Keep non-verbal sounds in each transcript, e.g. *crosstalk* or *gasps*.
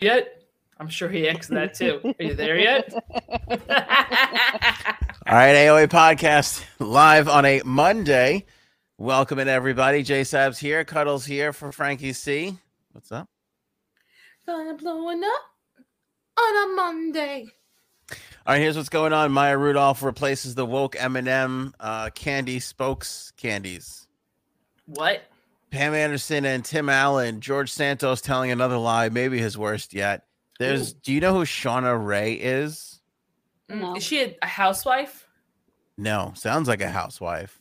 yet? I'm sure he asked that too. *laughs* Are you there yet? *laughs* All right, AOA podcast live on a Monday. Welcome in everybody. J Sabs here, Cuddles here for Frankie C. What's up? Fire blowing up on a Monday. All right, here's what's going on. Maya Rudolph replaces the woke M&M uh, candy spokes candies. What? Pam Anderson and Tim Allen, George Santos telling another lie, maybe his worst yet. There's, do you know who Shauna Rae is? Mm, No. Is she a, a housewife? No, sounds like a housewife.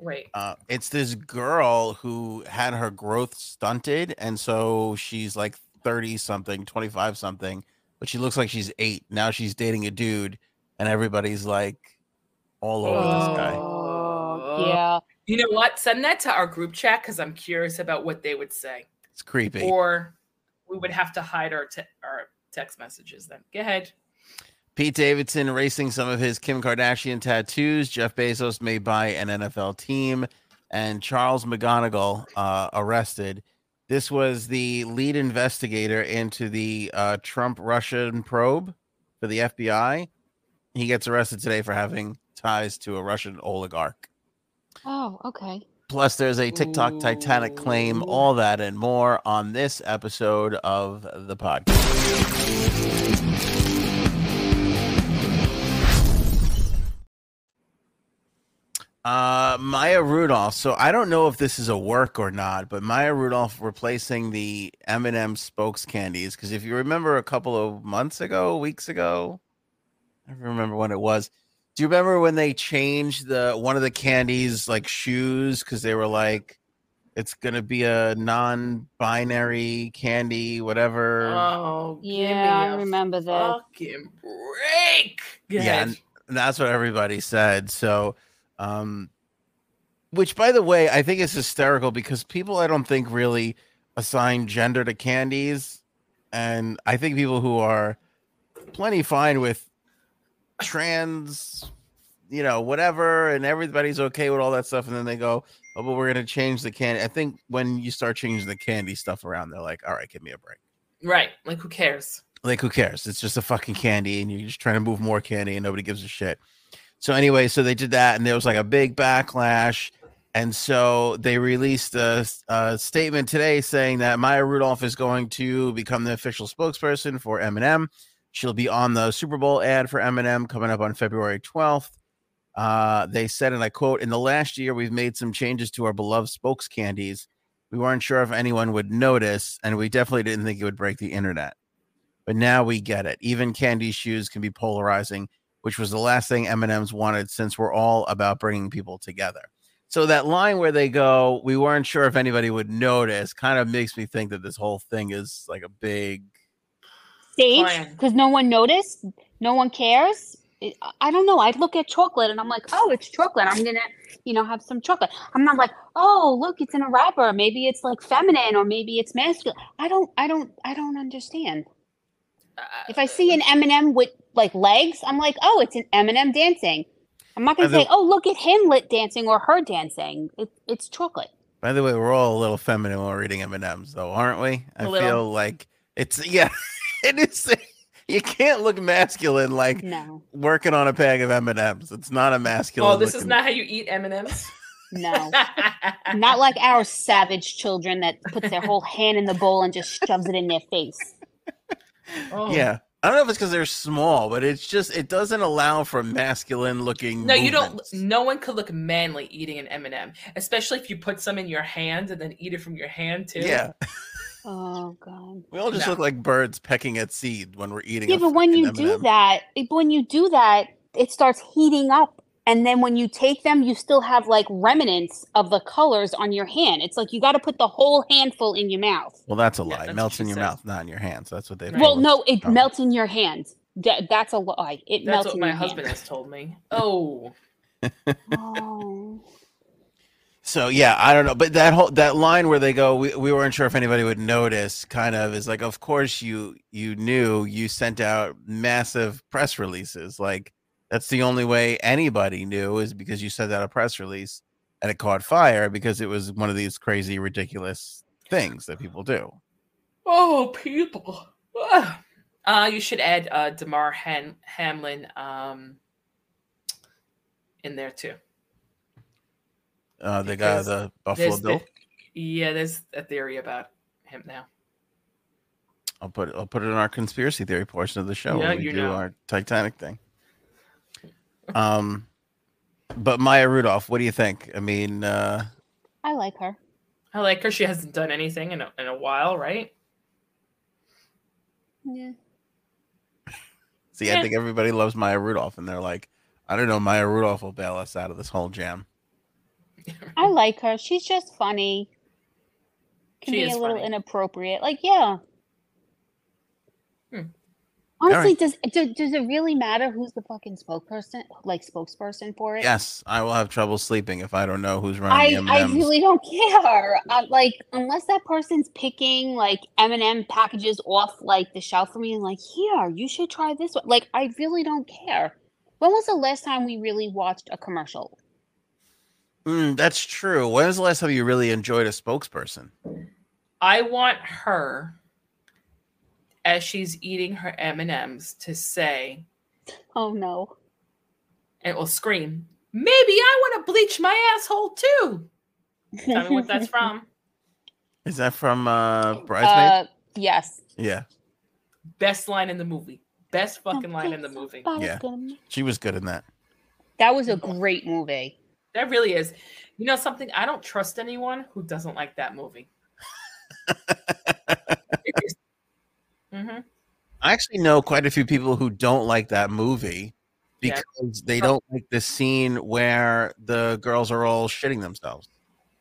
Wait. Uh, it's this girl who had her growth stunted, and so she's like 30 something, 25 something, but she looks like she's eight. Now she's dating a dude, and everybody's like all over this guy. Oh, yeah. You know what? Send that to our group chat because I'm curious about what they would say. It's creepy. Or we would have to hide our te- our text messages then. Go ahead. Pete Davidson racing some of his Kim Kardashian tattoos. Jeff Bezos may buy an NFL team, and Charles McGonigal uh, arrested. This was the lead investigator into the uh, Trump Russian probe for the FBI. He gets arrested today for having ties to a Russian oligarch. Oh, okay. Plus, there's a TikTok Titanic claim, all that and more on this episode of the podcast. Uh, Maya Rudolph. So I don't know if this is a work or not, but Maya Rudolph replacing the M&M spokes candies. Because if you remember a couple of months ago, weeks ago, I remember when it was. Do you remember when they changed the one of the candies like shoes because they were like, it's gonna be a non-binary candy, whatever. Oh, Yeah, I me a remember that. Fucking break. Go Yeah, and that's what everybody said. So, um, which by the way, I think is hysterical because people I don't think really assign gender to candies, and I think people who are plenty fine with trans, you know, whatever, and everybody's okay with all that stuff, and then they go, "Oh, but we're gonna change the candy." I think when you start changing the candy stuff around, they're like, "All right, give me a break." Right. Like, who cares? like who cares it's just a fucking candy and you're just trying to move more candy and nobody gives a shit so anyway so they did that and there was like a big backlash and so they released a, a statement today saying that maya rudolph is going to become the official spokesperson for m&m she'll be on the super bowl ad for m&m coming up on february 12th uh, they said and i quote in the last year we've made some changes to our beloved spokes candies we weren't sure if anyone would notice and we definitely didn't think it would break the internet but now we get it. Even candy shoes can be polarizing, which was the last thing M&M's wanted since we're all about bringing people together. So that line where they go, we weren't sure if anybody would notice, kind of makes me think that this whole thing is like a big Stage? Because no one noticed? No one cares? It- I- I don't know. I'd look at chocolate and I'm like, oh, it's chocolate. I'm going to, you know, have some chocolate. I'm not like, oh, look, it's in a wrapper. Maybe it's like feminine or maybe it's masculine. I don't, I don't, I don't understand. Uh, If I see an M&M with like legs, I'm like, oh, it's an M&M dancing. I'm not going Are to say, the- oh, look at him lit dancing or her dancing. It, it's chocolate. By the way, we're all a little feminine when we're eating M&Ms though, aren't we? I A little. feel like it's yeah, *laughs* *laughs* it is *laughs* you can't look masculine like No, working on a bag of M&Ms. It's not a masculine. oh, this is not how you eat M&Ms? *laughs* no. not like our savage children that puts their whole hand in the bowl and just shoves it in their face. Oh. Yeah. I don't know if it's because they're small, but it's just it doesn't allow for masculine looking. No, you don't. No one could look manly eating an M&M, especially if you put some in your hand and then eat it from your hand too. Yeah, Oh god. we all just No. look like birds pecking at seed when we're eating. Yeah, a but when you do M&M. that, it- when you do that, it starts heating up, and then when you take them, you still have like remnants of the colors on your hand. It's like you got to put the whole handful in your mouth. well, that's a Yeah, lie. that's It melts in your said. mouth, not in your hands. That's what they. Right. Well, no, it Oh. melts in your hands. That, that's a lie. It That's melts That's what in my your husband hand. has told me. Oh, *laughs* Oh. So yeah, I don't know, but that whole that line where they go, we, we weren't sure if anybody would notice, kind of is like, of course you you knew. You sent out massive press releases. Like that's the only way anybody knew is because you sent out a press release and it caught fire because it was one of these crazy, ridiculous things that people do. oh, people. *sighs* Uh, you should add uh, Damar Han- Hamlin um, in there too. Uh, the guy, the Buffalo Bill. the- yeah, there's a theory about him now. I'll put I'll put it in our conspiracy theory portion of the show Yeah, when we do know. our Titanic thing. *laughs* Um, but Maya Rudolph, what do you think? I mean, uh, I like her. I like her. She hasn't done anything in a, in a while, right? Yeah. see, I think everybody loves Maya Rudolph, and they're like, I don't know, Maya Rudolph will bail us out of this whole jam. I *laughs* like her. She's just funny. Can She be is a little funny. inappropriate. Like, yeah. Hmm. Honestly, right. does do, does it really matter who's the fucking spokesperson, like spokesperson for it? Yes, I will have trouble sleeping if I don't know who's running I, I M&Ms. really don't care. Uh, like, unless that person's picking like M and M packages off like the shelf for me, and like, here, you should try this one. Like, I really don't care. When was the last time we really watched a commercial? Mm, that's true. When was the last time you really enjoyed a spokesperson? I want her, as she's eating her M and M's, to say Oh no. and will scream, "Maybe I want to bleach my asshole too." Tell me what that's *laughs* from. Is that from uh, Bridesmaids? Uh, yes. yeah, Best line in the movie. Best fucking line in the movie. Yeah. she was good in that. That was a great movie. That really is. You know something? I don't trust anyone who doesn't like that movie. *laughs* hmm I actually know quite a few people who don't like that movie Yeah. because they don't like the scene where the girls are all shitting themselves.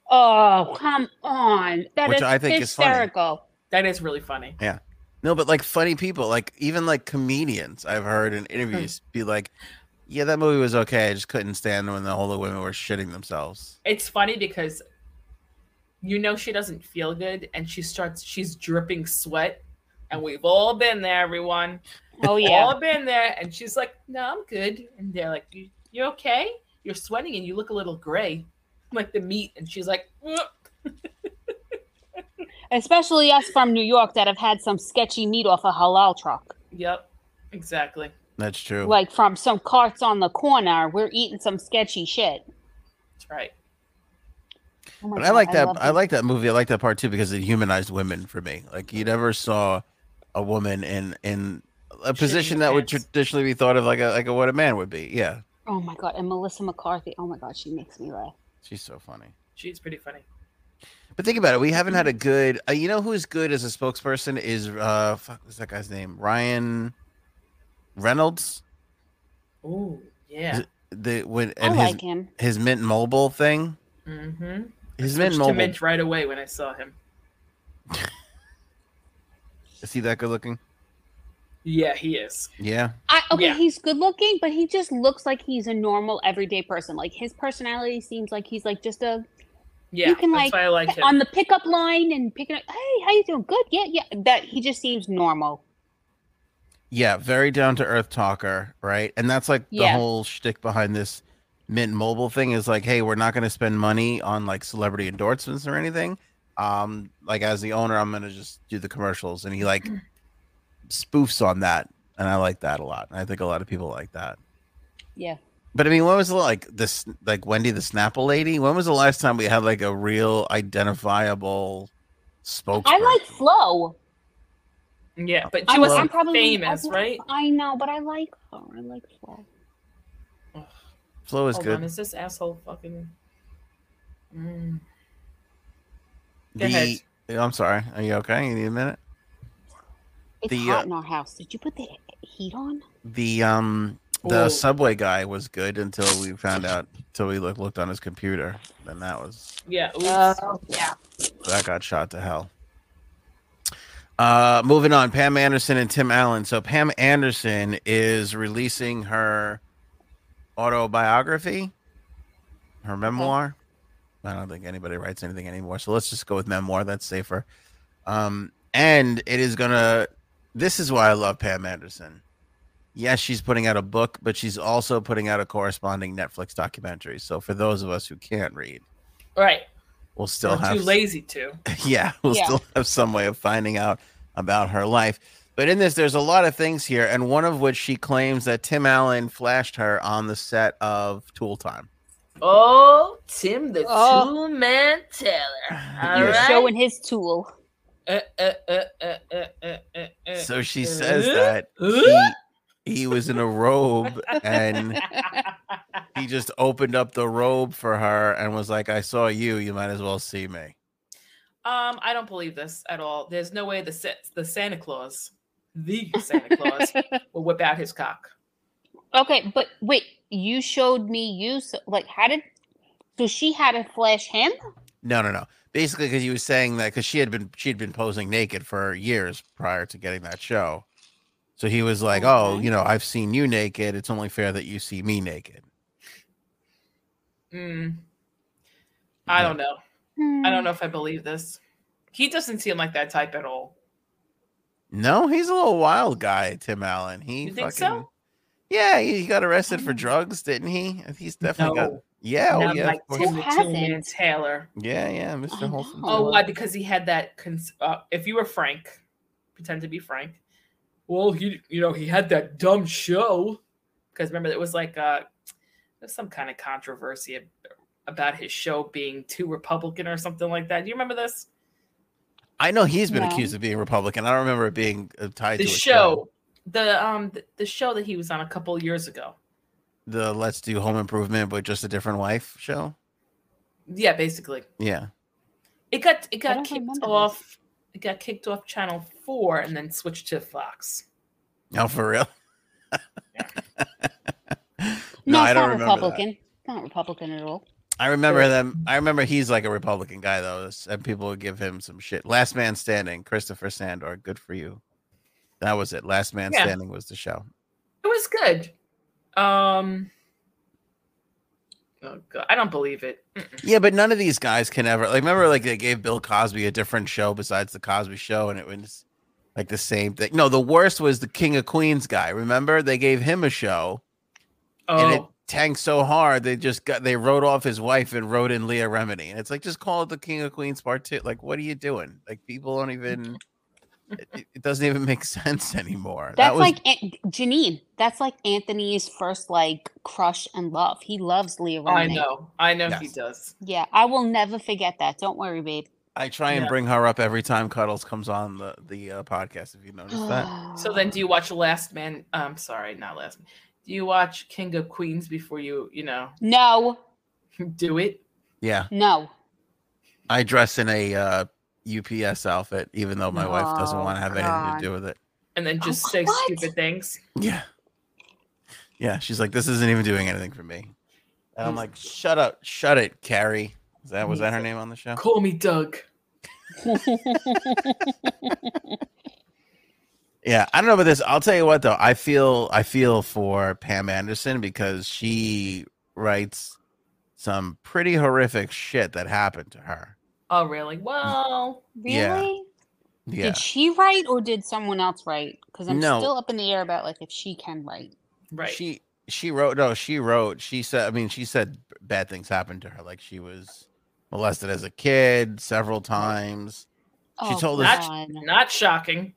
Oh, come on. That is Which I think is funny. hysterical. That is really funny. Yeah. No, but like funny people, like even like comedians, I've heard in interviews be like, "Yeah, that movie was okay. I just couldn't stand when the all the women were shitting themselves." It's funny because you know she doesn't feel good and she starts she's dripping sweat and we've all been there everyone Oh yeah. all been there and she's like no i'm good and they're like you, you okay you're sweating and you look a little gray *laughs* like the meat and she's like "Ugh." *laughs* Especially us from New York that have had some sketchy meat off a halal truck. yep exactly That's true. Like from some carts on the corner, we're eating some sketchy shit. that's right Oh my But I God, like that. love I, like that movie. I like that part too because it humanized women for me. Like you never saw a woman in in a position that would traditionally be thought of like a like a what a man would be. Yeah, Oh my god, and Melissa McCarthy. Oh my god, she makes me laugh. she's so funny. she's pretty funny But think about it. We haven't had a good. Uh, you know who's good as a spokesperson is uh fuck what's that guy's name? Ryan Reynolds. oh yeah The when I and his like him. his Mint Mobile thing. mm-hmm His Mint to Mobile. mint right away when i saw him *laughs* Is he that good looking? yeah he is Yeah. I, okay, Yeah. he's good looking, but he just looks like he's a normal everyday person. Like his personality seems like he's like just a yeah you can, that's like, why i like him on the pickup line and picking up. Hey, how you doing? Good. Yeah, yeah. That he just seems normal. Yeah, very down to earth talker, right? And that's like the Yeah. whole shtick behind this Mint Mobile thing is like, hey, we're not going to spend money on like celebrity endorsements or anything. Um, like as the owner, I'm going to just do the commercials, and he like spoofs on that, and I like that a lot. And I think a lot of people like that. Yeah. But I mean, when was the, like this like Wendy the Snapple lady? When was the last time we had like a real identifiable spokesperson? I like Flo. Yeah but I she was, wasn't I'm probably famous I- right I know, but I like her. I like Flo. Flo is Hold good. on, is this asshole fucking? Mm. Go The ahead. I'm sorry. Are you okay? You need a minute. It's The, hot uh, in our house. Did you put the heat on? the um the Ooh. subway guy was good until we found out until we look, looked on his computer then that was Yeah. Oops. yeah. that got shot to hell uh moving on pam anderson and tim allen. So pam anderson is releasing her autobiography her memoir. I don't think anybody writes anything anymore so let's just go with memoir. That's safer. Um and it is gonna this is why i love pam anderson. Yes, she's putting out a book, but she's also putting out a corresponding Netflix documentary. So for those of us who can't read, right. We'll still Or have too lazy to. *laughs* yeah, we'll Yeah. still have some way of finding out about her life. But in this, there's a lot of things here, and one of which she claims that Tim Allen flashed her on the set of Tool Time. Oh, Tim the Oh. Tool Man Taylor. *laughs* All Yeah. right. Showing his tool. Uh, uh, uh, uh, uh, uh, uh, uh. So she says Uh, that uh. he, he was in a robe and *laughs* he just opened up the robe for her and was like, I saw you. You might as well see me. Um, I don't believe this at all. There's no way the Sa- the Santa Claus, the Santa Claus, *laughs* will whip out his cock. okay, but wait, you showed me you so, like how did so she had to flash him? No, no, no. Basically, because he was saying that because she had been she had been posing naked for years prior to getting that show. So he was like, "Oh, you know, I've seen you naked. It's only fair that you see me naked." Mm. I Yeah. don't know. I don't know if I believe this. He doesn't seem like that type at all. No, he's a little wild guy, Tim Allen. He You think fucking, so? Yeah, he he got arrested for Oh. drugs, didn't he? He's definitely got. No, Yeah, oh yeah, like of. Tim Who the Tool Man hasn't? Taylor. yeah, yeah, Mr. Wholesome. know. Oh, why? Because he had that. Cons- uh, if you were Frank, pretend to be Frank. Well, he, you know, he had that dumb show. Because remember, it was like uh, there's some kind of controversy about his show being too Republican or something like that. Do you remember this? I know he's been No. accused of being Republican. I don't remember it being uh, tied The to a show, the um, the, the show that he was on a couple of years ago. The Let's Do Home Improvement, but just a different wife show. Yeah, basically, Yeah. it got it got kicked remember this. off. It got kicked off Channel Four and then switched to Fox. Oh, for real? *laughs* No, I it's don't not remember that. Republican. It's not Republican at all. I remember Or- them. I remember he's like a Republican guy though, and people would give him some shit. Last Man Standing, Christopher Sandor. Good for you. That was it. Last Man Yeah. Standing was the show. It was good. Um. Oh God, I don't believe it. Mm-mm. Yeah, but none of these guys can ever like. Remember, like they gave Bill Cosby a different show besides the Cosby Show, and it was like the same thing. No, the worst was the King of Queens guy. Remember, they gave him a show, and it Oh, tanked so hard they just got they wrote off his wife and wrote in Leah Remini, and it's like just call it the King of Queens Part Two. Like, what are you doing? Like, people don't even. it, it doesn't even make *laughs* sense anymore. That's that was like An- Janine. That's like Anthony's first like crush and love. He loves Leah Remini. I know, I know he does. Yeah, I will never forget that. Don't worry, babe. I try and Yeah. bring her up every time Cuddles comes on the the uh, podcast. If you notice that. *gasps* So then, do you watch Last Man? I'm sorry, not Last Man. Do you watch King of Queens before you, you know, no, *laughs* do it? Yeah, no. I dress in a uh, UPS outfit, even though my wife doesn't Oh, want to have anything to do with it. And then just Oh, say what? stupid things. Yeah. Yeah. She's like, this isn't even doing anything for me. And I'm like, shut up. Shut it, Carrie. Is that was that her name on the show? Call me Doug. Yeah. I don't know about this. I'll tell you what though. I feel I feel for Pam Anderson because she writes some pretty horrific shit that happened to her. Oh, really? Well, really? Yeah. Yeah. Did she write or did someone else write? Because I'm No. still up in the air about like if she can write. right. She she wrote no, she wrote, she said I mean, she said bad things happened to her. Like she was molested as a kid several times. She Oh, told us- God. Not shocking.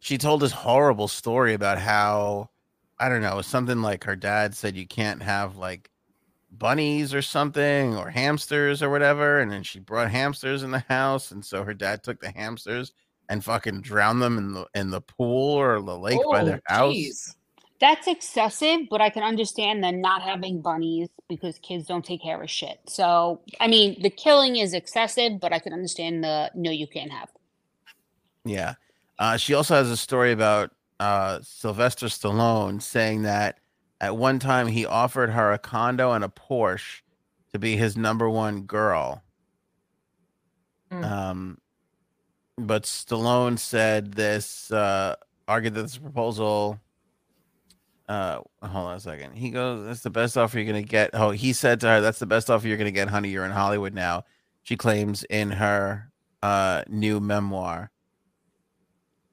she told this horrible story about how I don't know, something like her dad said you can't have like bunnies or something or hamsters or whatever, and then she brought hamsters in the house, and so her dad took the hamsters and fucking drowned them in the in the pool or the lake by oh, their Oh, house. jeez. That's excessive, but I can understand them not having bunnies because kids don't take care of shit. So, I mean, the killing is excessive, but I can understand the no, you can't have. Yeah. Uh, she also has a story about uh, Sylvester Stallone saying that at one time he offered her a condo and a Porsche to be his number one girl. Mm. Um, but Stallone said this, uh, argued that this proposal. Uh, hold on a second. He goes, "That's the best offer you're gonna get." Oh, he said to her, "That's the best offer you're gonna get, honey. You're in Hollywood now." She claims in her uh, new memoir.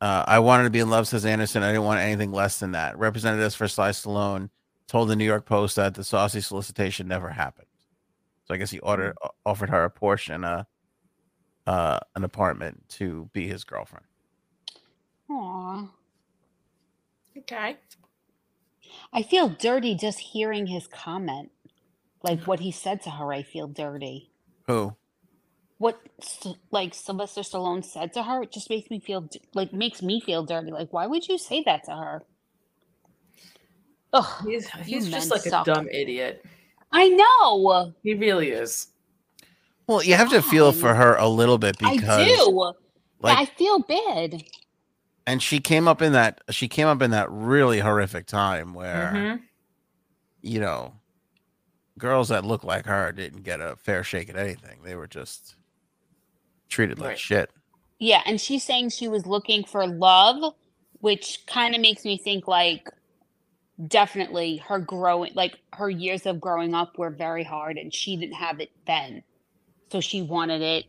Uh, I wanted to be in love, says Anderson. I didn't want anything less than that. Representatives for Sly Stallone told the New York Post that the saucy solicitation never happened. So I guess he ordered, offered her a Porsche and a uh, an apartment to be his girlfriend. Aw. Okay. I feel dirty just hearing his comment. Like what he said to her, I feel dirty. Who? What like Sylvester Stallone said to her, it just makes me feel like makes me feel dirty. Like why would you say that to her? Ugh, He's he's just like suck. a dumb idiot. I know. He really is. Well, you have to feel for her a little bit because I do. but I feel bad. And she came up in that she came up in that really horrific time where Mhm. you know girls that look like her didn't get a fair shake at anything. They were just treated like Right. shit. Yeah, and she's saying she was looking for love, which kind of makes me think like definitely her growing like her years of growing up were very hard and she didn't have it then. So she wanted it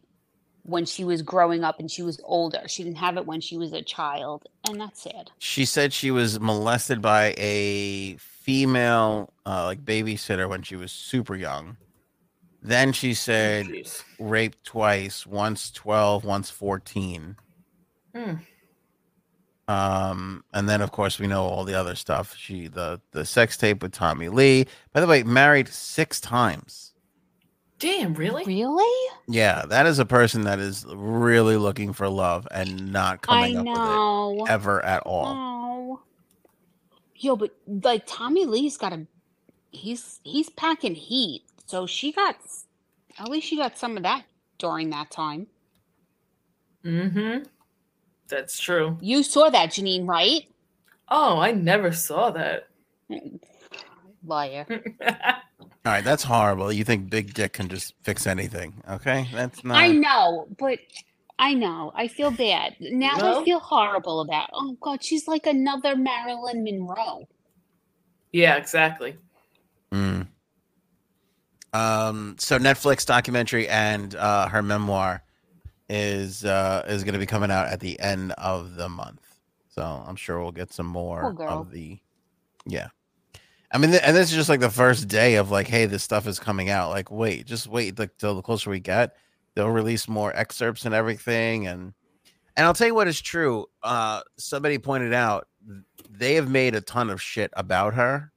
when she was growing up and she was older. She didn't have it when she was a child, and that's sad. She said she was molested by a female uh, like babysitter when she was super young. Then she said Jeez. raped twice, once 12, once 14. Hmm. Um, and then of course we know all the other stuff. She the the sex tape with Tommy Lee. By the way, married six times. Damn, really? Really? Yeah, that is a person that is really looking for love and not I coming up with it ever at all. Oh. Yo, but like Tommy Lee's got a he's he's packing heat. So she got at least she got some of that during that time. Mm-hmm. That's true. You saw that, Janine, right? Oh, I never saw that. *laughs* Liar. *laughs* All right, that's horrible. You think big dick can just fix anything? Okay, that's not. I know, but I know. I feel bad. Now No? I feel horrible about oh god, she's like another Marilyn Monroe. yeah, exactly. Mm. Um. So Netflix documentary and uh, her memoir is uh, is going to be coming out at the end of the month. So I'm sure we'll get some more Poor of the. Yeah. I mean, th- and this is just like the first day of like, hey, this stuff is coming out. Like, wait, just wait like till the closer we get. They'll release more excerpts and everything, and and I'll tell you what is true. Uh, somebody pointed out they have made a ton of shit about her,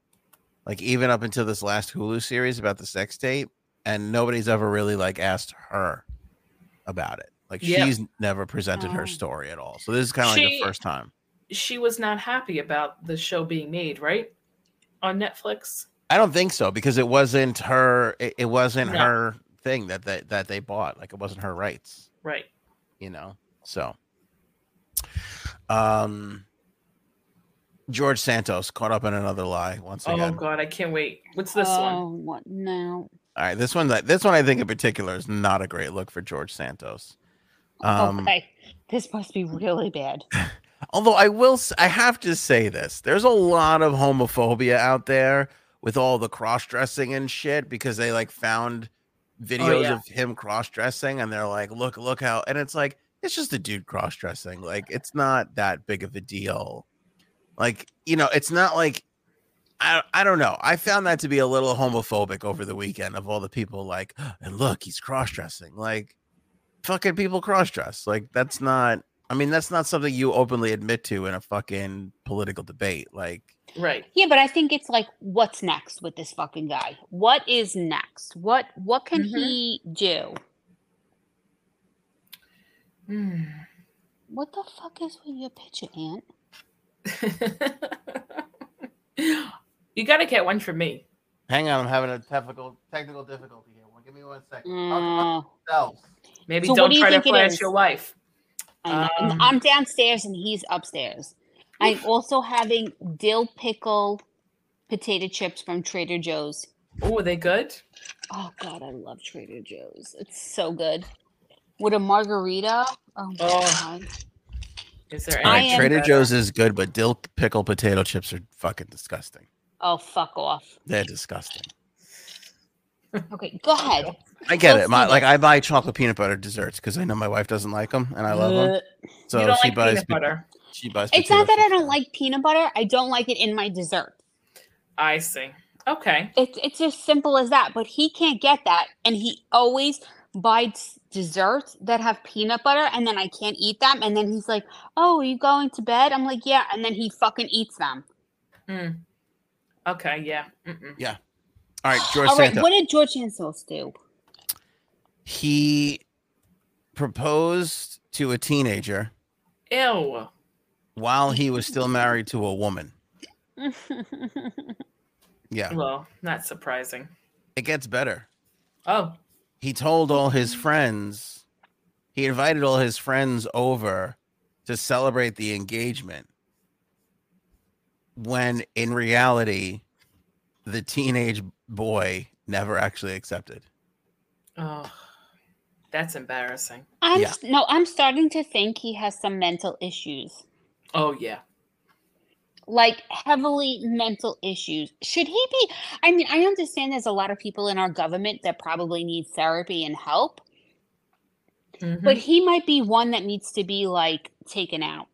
like even up until this last Hulu series about the sex tape, and nobody's ever really like asked her about it. Like Yeah. she's never presented her Oh. story at all. So this is kind of like the first time. She was not happy about the show being made, right? On Netflix. I don't think so because it wasn't her. It, it wasn't No. her thing that that that they bought. Like it wasn't her rights. Right. you know so um george santos caught up in another lie once again. Oh god, I can't wait. What's this one? oh, what no. all right this one this one i think in particular is not a great look for george santos um okay. This must be really bad. *laughs* although i will I have to say this there's a lot of homophobia out there with all the cross-dressing and shit because they like found oh, videos yeah. of him cross-dressing and they're like look look how and it's like it's just a dude cross-dressing like it's not that big of a deal like you know it's not like I, I don't know. I found that to be a little homophobic over the weekend of all the people like, and look, he's cross dressing. Like, fucking people cross dress. Like, that's not, I mean, that's not something you openly admit to in a fucking political debate. Like, Right. Yeah, but I think it's like, what's next with this fucking guy? What is next? What what can Mhm. he do? Hmm. What the fuck is with your picture, Aunt? *laughs* you gotta get one for me. hang on, I'm having a technical technical difficulty here. Well, give me one second. Talk about yourself. Maybe So what don't do you try to think flash your wife. I know. And Um, I'm downstairs and he's upstairs. I'm also having dill pickle potato chips from Trader Joe's. Oh, are they good? Oh god, I love Trader Joe's. It's so good. With a margarita. Oh my Oh. god. Is there All I right, am- Trader? Joe's is good, but dill pickle potato chips are fucking disgusting. Oh fuck off. They're disgusting. Okay, go ahead. I get Let's it. My like. I buy chocolate peanut butter desserts because I know my wife doesn't like them and I love them. So you don't she like buys peanut pe- butter. She buys. It's not that I don't like peanut butter. I don't like it in my dessert. I see. Okay. It's it's as simple as that. But he can't get that, and he always buys desserts that have peanut butter, and then I can't eat them. And then he's like, "Oh, are you going to bed?" I'm like, "Yeah," and then he fucking eats them. Mm. Okay, yeah. Mm-mm. All right, George All right, Santos. what did George Santos do? he proposed to a teenager Ew. while he was still married to a woman. *laughs* Yeah, Well, not surprising. it gets better. Oh, He told all his friends, he invited all his friends over to celebrate the engagement. When in reality, the teenage boy never actually accepted. oh, that's embarrassing. I'm Yeah. no, I'm starting to think he has some mental issues. Oh yeah. like heavily mental issues. Should he be? I mean, I understand there's a lot of people in our government that probably need therapy and help, Mhm. but he might be one that needs to be like taken out.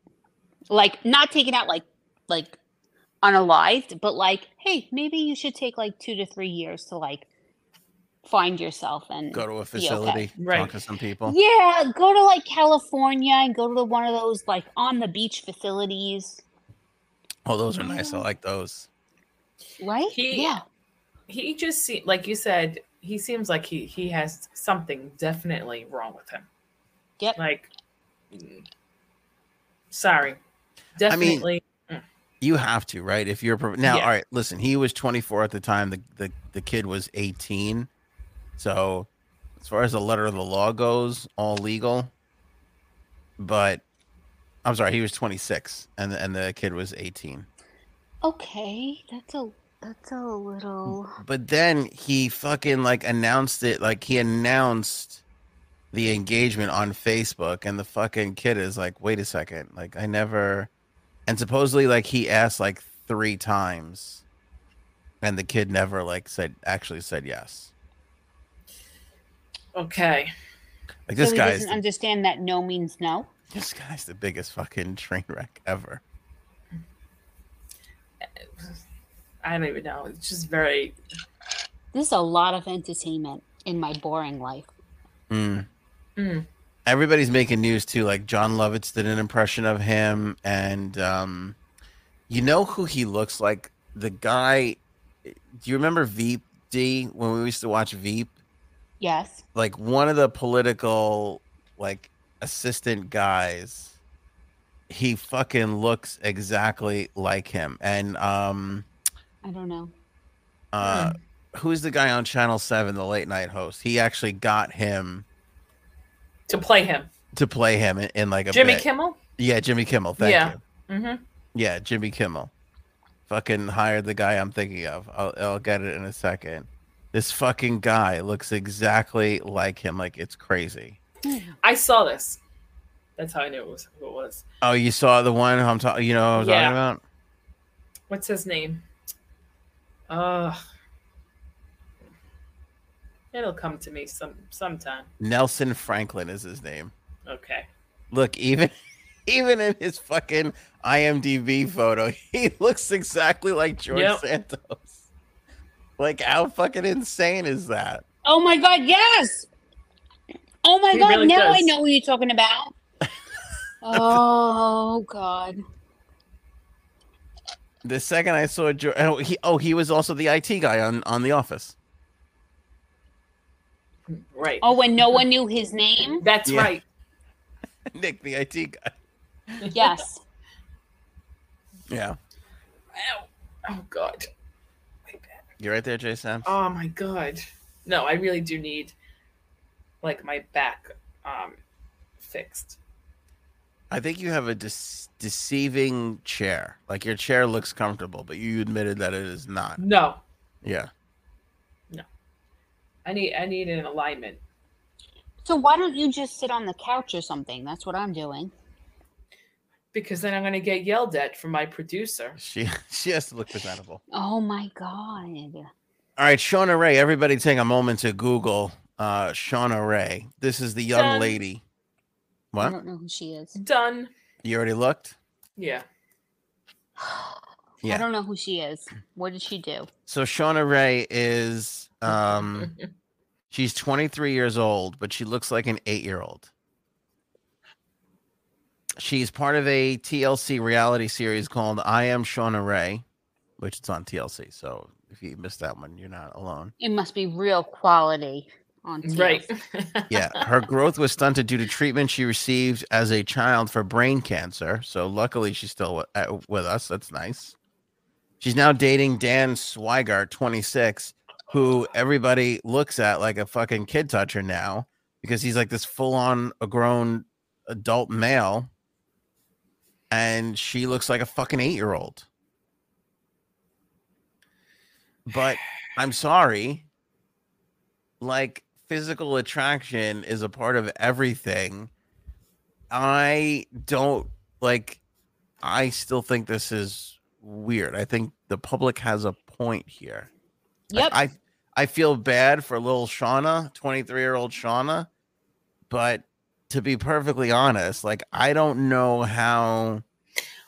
Like not taken out like like unalived, but like, hey, maybe you should take like 2 to 3 years to like find yourself and Go to a be okay. facility, talk to some people. Yeah, go to like California and go to the, one of those like on the beach facilities, Oh, those are nice. I like those. right? He- yeah. he just se- like you said, he seems like he he has something definitely wrong with him. Yep. Like, mm, sorry, I mean, definitely. You have to, right? If you're pro- now, Yeah. all right. Listen, he was 24 at the time. The, the the kid was 18. So, as far as the letter of the law goes, all legal. But I'm sorry, he was 26, and the, and the kid was 18. Okay, that's a that's a little. But then he fucking like announced it, like he announced the engagement on Facebook, and the fucking kid is like, "Wait a second, like I never," and supposedly like he asked like three times, and the kid never like said actually said yes. okay. Like so this he guy's doesn't the, understand that no means no. this guy's the biggest fucking train wreck ever. I don't even know. It's just very. There's a lot of entertainment in my boring life. Mm. Mm, everybody's making news too. Like Jon Lovitz did an impression of him, and um, you know who he looks like? The guy. Do you remember Veep D when we used to watch Veep? Yes. Like one of the political like assistant guys. He fucking looks exactly like him, and um, I don't know. uh, who's the guy on Channel Seven, the late night host? He actually got him to play him, to play him in, in like a Jimmy bit. Kimmel. Yeah, Jimmy Kimmel. Thank Yeah. you. Mm-hmm. Yeah, Jimmy Kimmel. Fucking hired the guy I'm thinking of. I'll, I'll get it in a second. This fucking guy looks exactly like him. Like it's crazy. I saw this. That's how I knew it was who it was. Oh, you saw the one I'm talking. You know what I'm Yeah. talking about? What's his name? Uh it'll come to me some sometime. Nelson Franklin is his name. Okay. Look, even *laughs* even in his fucking IMDb photo, *laughs* he looks exactly like George Yep. Santos. Like, how fucking insane is that? Oh my god, yes. Oh my He god, really now I know what you're talking about. *laughs* oh god. The second I saw George, oh he, oh, he was also the IT guy on on The Office. Right. Oh, when no one knew his name? That's Yeah. right. *laughs* Nick, the IT guy. Yes. *laughs* Yeah, Ow. Oh god. You're right there, Jason. Oh my god. No, I really do need like my back um fixed. I think you have a dece- deceiving chair. Like your chair looks comfortable, but you admitted that it is not. No. Yeah. I need I need an alignment. So why don't you just sit on the couch or something? That's what I'm doing. Because then I'm gonna get yelled at from my producer. She *laughs* she has to look presentable. Oh my god. All right, Shauna Rae. Everybody take a moment to Google uh Shauna Rae. This is the young Done. lady. What? I don't know who she is. Done. You already looked? Yeah. Yeah. I don't know who she is. What did she do? So Shauna Rae is um *laughs* she's 23 years old, but she looks like an 8-year-old. She's part of a TLC reality series called I Am Shauna Rae. which it's on TLC. So if you missed that one, you're not alone. It must be real quality on TLC. right. *laughs* Yeah, her growth was stunted due to treatment she received as a child for brain cancer. So luckily, she's still uh, with us. That's nice. She's now dating Dan Swigart, 26, who everybody looks at like a fucking kid toucher now because he's like this full on a grown adult male. And she looks like a fucking eight year old. But I'm sorry. Like physical attraction is a part of everything. I don't like I still think this is weird. I think the public has a point here. Like, Yep. I I feel bad for little Shauna, 23 year old Shauna, but to be perfectly honest, like I don't know how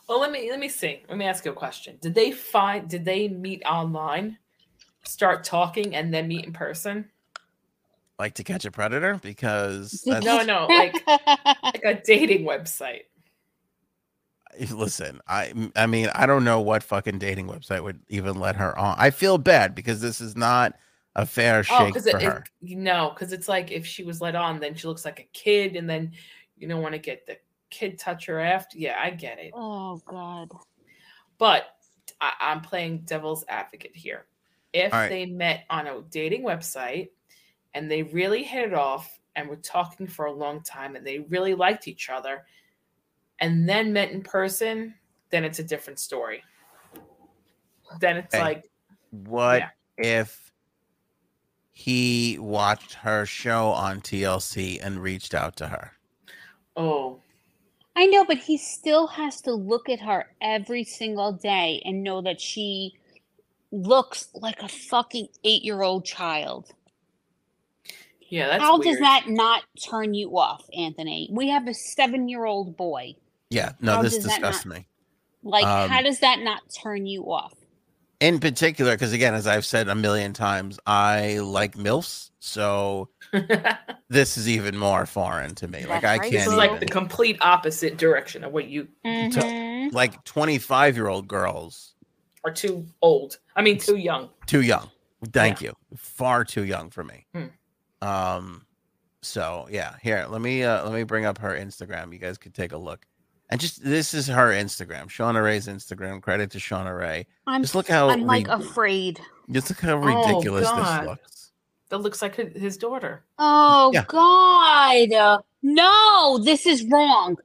well, let me let me see. Let me ask you a question. Did they find? Did they meet online, start talking, and then meet in person? like to catch a predator because that's, No, no, like *laughs* like a dating website. Listen, I I mean, I don't know what fucking dating website would even let her on. I feel bad because this is not a fair Oh, shake because for it, her. it no, because it's like if she was let on, then she looks like a kid, and then you don't want to get the kid touch her after. Yeah, I get it. oh God. But I, I'm playing devil's advocate here. If All right. they met on a dating website and they really hit it off and were talking for a long time and they really liked each other and then met in person, then it's a different story. Then it's Okay. like, What Yeah. if he watched her show on TLC and reached out to her? oh, I know, but he still has to look at her every single day and know that she looks like a fucking eight year old child. yeah, that's How weird. does that not turn you off, Anthony? We have a seven year old boy. Yeah, no, How this does that not- disgusts me. Like, Um, how does that not turn you off? In particular, because again, as I've said a million times, I like MILFs. So *laughs* this is even more foreign to me. Like I right. can't this is even like the complete opposite direction of what you Mhm. like 25 year old girls are too old. I mean, too young. too young thank you far too young for me Hmm. um so yeah here let me uh let me bring up her instagram you guys could take a look and just this is her instagram shauna rae's instagram credit to shauna rae I'm, just look how I'm like ri- afraid. just look how Oh, ridiculous this looks That looks like his daughter. Oh Yeah. God. Uh, No, this is wrong.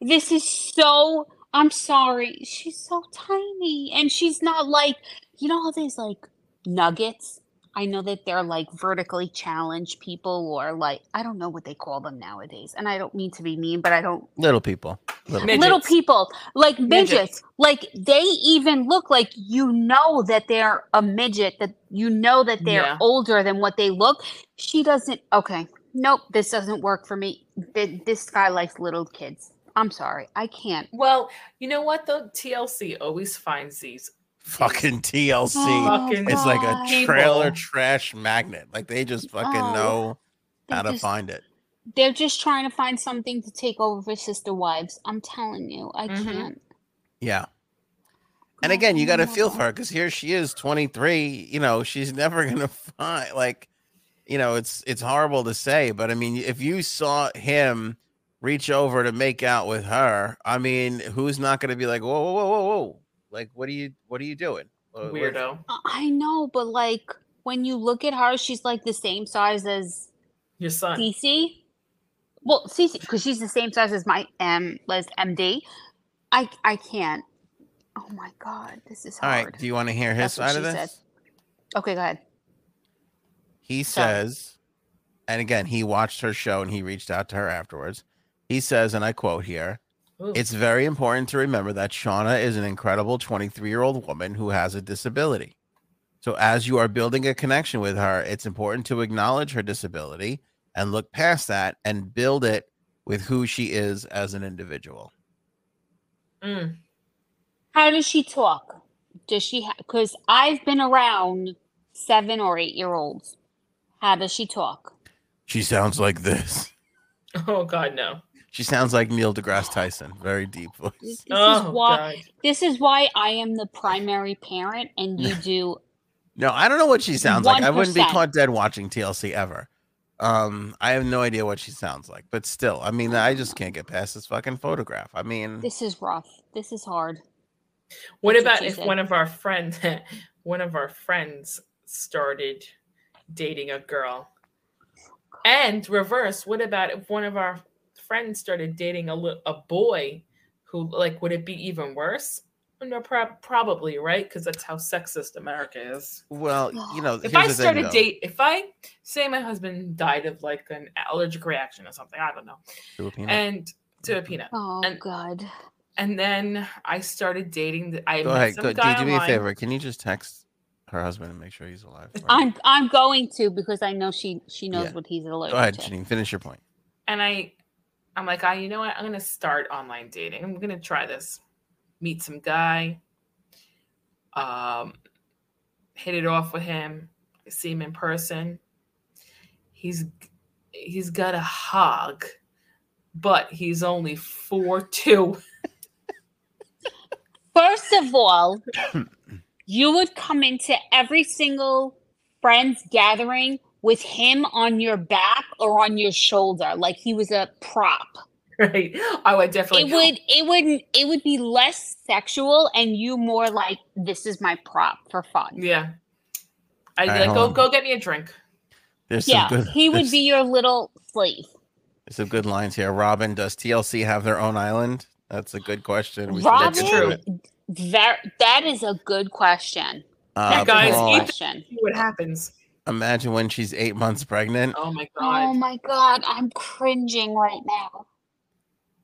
This is so I'm sorry. She's so tiny and she's not like you know how there's like nuggets? I know that they're like vertically challenged people or like I don't know what they call them nowadays. And I don't mean to be mean, but I don't little people little little people like midgets. Midgets. like they even look like you know that they're a midget that you know that they're Yeah. older than what they look she doesn't okay nope this doesn't work for me this guy likes little kids i'm sorry i can't Well, you know what though? TLC always finds these. Fucking *laughs* tlc Fucking- it's like a God. People. trailer trash magnet like they just fucking Oh, know They how to just- find it they're just trying to find something to take over for sister wives i'm telling you i Mhm. can't yeah And again, you got to feel for her because here she is, 23. You know, she's *laughs* never gonna find like, you know, it's it's horrible to say, but I mean, if you saw him reach over to make out with her, I mean, who's not gonna be like, whoa, whoa, whoa, whoa, whoa, like, what are you, what are you doing, What- what- Weirdo. i know but like when you look at her she's like the same size as Your son. Cece. Well, Cece, because she's the same size as my um as MD. I I can't. Oh my god, this is hard. right, do you want to hear his That's what side of she this? said. Okay, go ahead. He says, and again, he watched her show and he reached out to her afterwards. He says, and I quote here. Ooh. It's very important to remember that Shauna is an incredible 23 year old woman who has a disability. So, as you are building a connection with her, it's important to acknowledge her disability and look past that and build it with who she is as an individual. Mm. How does she talk? Does she? Because I've been around seven or eight year olds. How does she talk? She sounds like this. *laughs* Oh God, no. She sounds like Neil deGrasse Tyson. Very deep voice. This, this oh is why God. this is why I am the primary parent and you do No, I don't know what she sounds like. I wouldn't be caught dead watching TLC ever. Um, I have no idea what she sounds like, but still, I mean, I just can't get past this fucking photograph. I mean, this is rough. This is hard. What That's about she if said. one of our friends, *laughs* one of our friends, started dating a girl, and reverse? What about if one of our friends started dating a li- a boy, who like would it be even worse? No, prob- probably right because that's how sexist America is. well, *sighs* you know, If I the thing, started though. date, if I say my husband died of like an allergic reaction or something, I don't know, Filipino. and to a peanut, Oh And- god. and then I started dating. The, I go met ahead, some go, guy do, do me a favor. Can you just text her husband and make sure he's alive? for? I'm I'm going to because I know she she knows Yeah. what he's allergic Go ahead, to. Janine. Finish your point. and I, I'm like, I, you know what? I'm gonna start online dating. I'm gonna try this. Meet some guy. Um, hit it off with him. See him in person. He's he's got a hog, but he's only four two. *laughs* First of all, you would come into every single friend's gathering with him on your back or on your shoulder, like he was a prop. Right? I would definitely. It would it would it would be less sexual and you more like this is my prop for fun. Yeah. I'd be All right, like, go on. go get me a drink. There's some Yeah, good. he would be your little slave. there's some good lines here. Robin, does TLC have their own island? That's a good question. We Robin, look true. it. ver- that is a good question. Uh, guys, Paul, eat question. What happens. Imagine when she's eight months pregnant Oh my god. Oh my god, I'm cringing right now.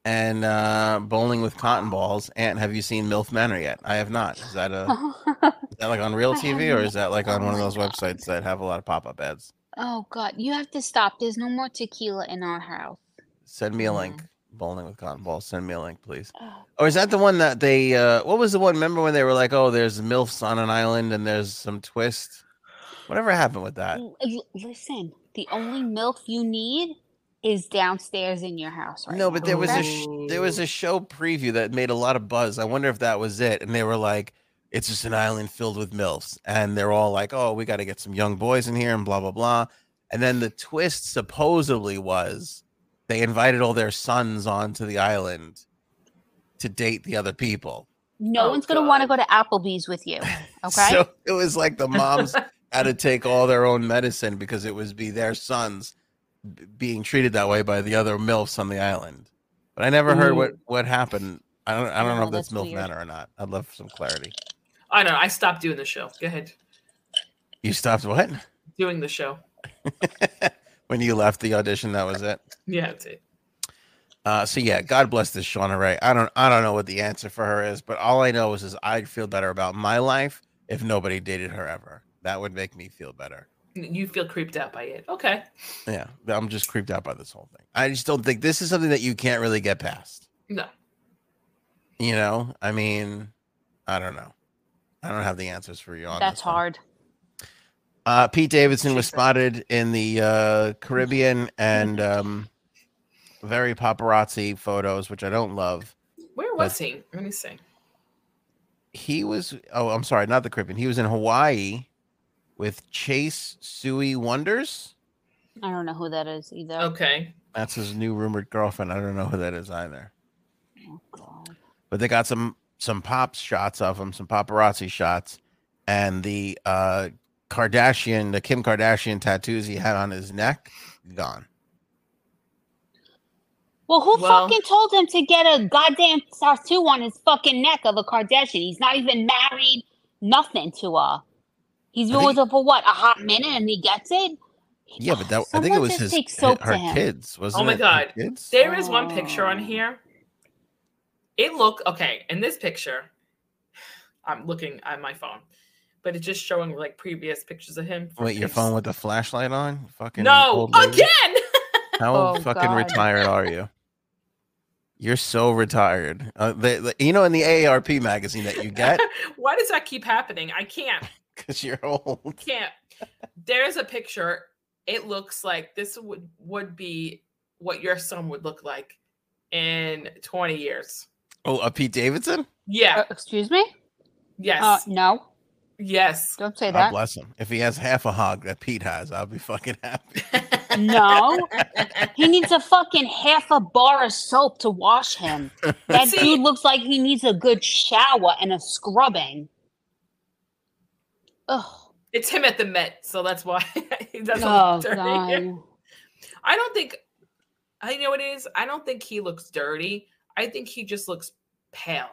and uh, bowling with cotton balls. Aunt, have you seen MILF Manor yet? I have not. Is that a *laughs* is that like on real TV or is that like on Oh one of those God. websites that have a lot of pop up ads? oh god, you have to stop. There's no more tequila in our house. Send me a link. Bowling with cotton balls. Send me a link, please. Oh, Or is that the one that they? Uh, what was the one? Remember when they were like, "Oh, there's milfs on an island and there's some twist." Whatever happened with that? l- l- listen, the only milk you need is downstairs in your house right no, but now, there was a sh- there was oh. a show preview that made a lot of buzz. I wonder if that was it. And they were like, "It's just an island filled with milfs," and they're all like, "Oh, we got to get some young boys in here," and blah blah blah. And then the twist supposedly was they invited all their sons onto the island to date the other people. no Oh, one's gonna want to go to Applebee's with you. *laughs* Okay. So it was like the moms *laughs* had to take all their own medicine because it was be their sons b- being treated that way by the other milfs on the island. But I never heard what what happened. I don't I don't know if that's, that's milf weird. manor or not. I'd love some clarity. I know. I stopped doing the show. Go ahead. You stopped what? Doing the show. *laughs* when you left the audition, that was it. Yeah, that's it. Uh, so yeah, God bless this Shauna Rae. I don't I don't know what the answer for her is, but all I know is, is I'd feel better about my life if nobody dated her ever. That would make me feel better. You feel creeped out by it. Okay. Yeah, I'm just creeped out by this whole thing. I just don't think this is something that you can't really get past. No. You know, I mean, I don't know. I don't have the answers for you on That's this one. hard. Uh, Pete Davidson was spotted in the uh, Caribbean *laughs* and um, very paparazzi photos, which I don't love. Where was he? Let me see. He was, oh, I'm sorry, not the Caribbean. He was in Hawaii with Chase Sui Wonders. I don't know who that is either. Okay. That's his new rumored girlfriend. I don't know who that is either. Oh, God. but they got some some pop shots of him, some paparazzi shots, and the uh Kardashian, the Kim Kardashian tattoos he had on his neck, gone. Well, who Well- fucking told him to get a goddamn tattoo on his fucking neck of a Kardashian? He's not even married, nothing to her. He's I been think- with her for what, a hot minute and he gets it? Yeah, but that I think it was just his take soap her to kids, wasn't Oh my it? God. kids. There is one picture on Oh. here. It look okay in this picture. I'm looking at my phone, but it's just showing like previous pictures of him. from Wait, your phone with the flashlight on? Fucking No, again. *laughs* How Oh, fucking God. retired are you? You're so retired. Uh, the, the- you know, in the AARP magazine that you get *laughs* Why does that keep happening? I can't. Because you're old. *laughs* Can't. There's a picture. It looks like this would would be what your son would look like in 20 years. Oh, a Pete Davidson? Yeah. Uh, excuse me? yes. Uh, no, yes. don't say God that. bless him. If he has half a hog that Pete has, I'll be fucking happy. *laughs* *laughs* No, he needs a fucking half a bar of soap to wash him. That See- dude looks like he needs a good shower and a scrubbing. Ugh. It's him at the Met, so that's why *laughs* he doesn't Oh look dirty. god. *laughs* I don't think I know what it is. I don't think he looks dirty. I think he just looks pale.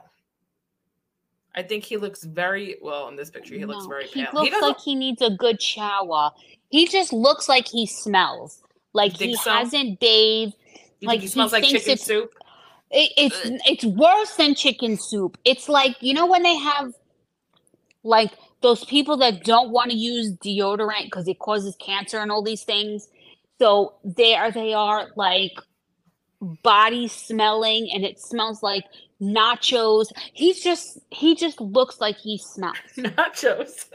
I think he looks very well in this picture. He looks No, very He pale. looks doesn't- like he needs a good shower. He just looks like he smells. Like he so? hasn't bathed. you like, think he he smells like chicken soup. It, it's it's worse than chicken soup. It's like you know when they have like those people that don't want to use deodorant because it causes cancer and all these things. So there they are, like body smelling, and it smells like nachos. He's just he just looks like he smells. *laughs* Nachos.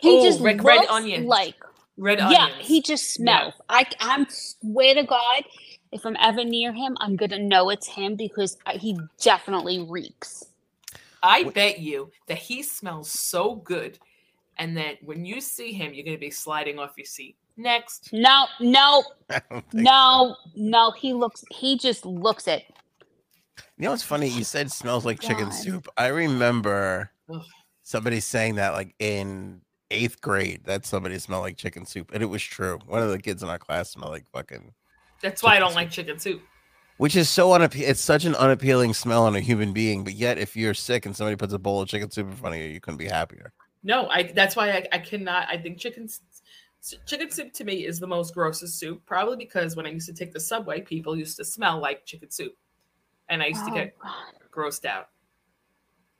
He Oh, just like looks red onions. like Red onions. yeah. onions. He just smells. I I'm swear to God, if I'm ever near him, I'm gonna know it's him because I- he definitely reeks. I bet you that he smells so good, and that when you see him, you're gonna be sliding off your seat. Next. No, no, *laughs* I don't no, no. He looks. He just looks it. You know what's funny? You said smells like chicken soup. I remember Ugh. somebody saying that like in eighth grade that somebody smelled like chicken soup, and it was true. One of the kids in our class smelled like fucking, That's why I don't soup. like chicken soup. which is so unappe- It's such an unappealing smell on a human being. But yet, if you're sick and somebody puts a bowl of chicken soup in front of you, you couldn't be happier. No, I. That's why I, I cannot. I think chicken s- s- chicken soup to me is the most grossest soup. Probably because when I used to take the subway, people used to smell like chicken soup, and I used to Oh, get God. grossed out.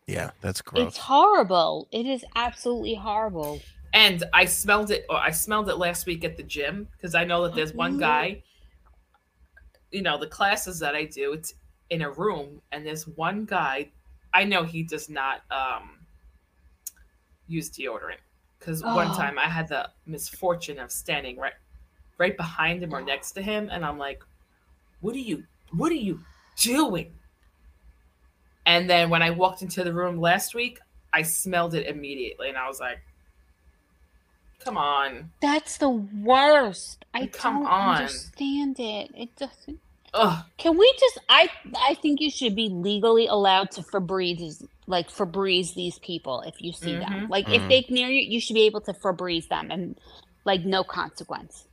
Yeah, that's gross. It's horrible. It is absolutely horrible. And I smelled it. Or I smelled it last week at the gym because I know that there's one Mhm. guy. You know the classes that I do. It's in a room, and there's one guy. I know he does not um, use deodorant because one Oh. time I had the misfortune of standing right, right behind him or next to him, and I'm like, "What are you? What are you doing?" And then when I walked into the room last week, I smelled it immediately, and I was like, "Come on, That's the worst. I Come don't on. understand it. It doesn't. Ugh." Can we just? I I think you should be legally allowed to Febreze like Febreze these people if you see them. Mhm. Like if Mhm. they near you, you should be able to Febreze them and like no consequence.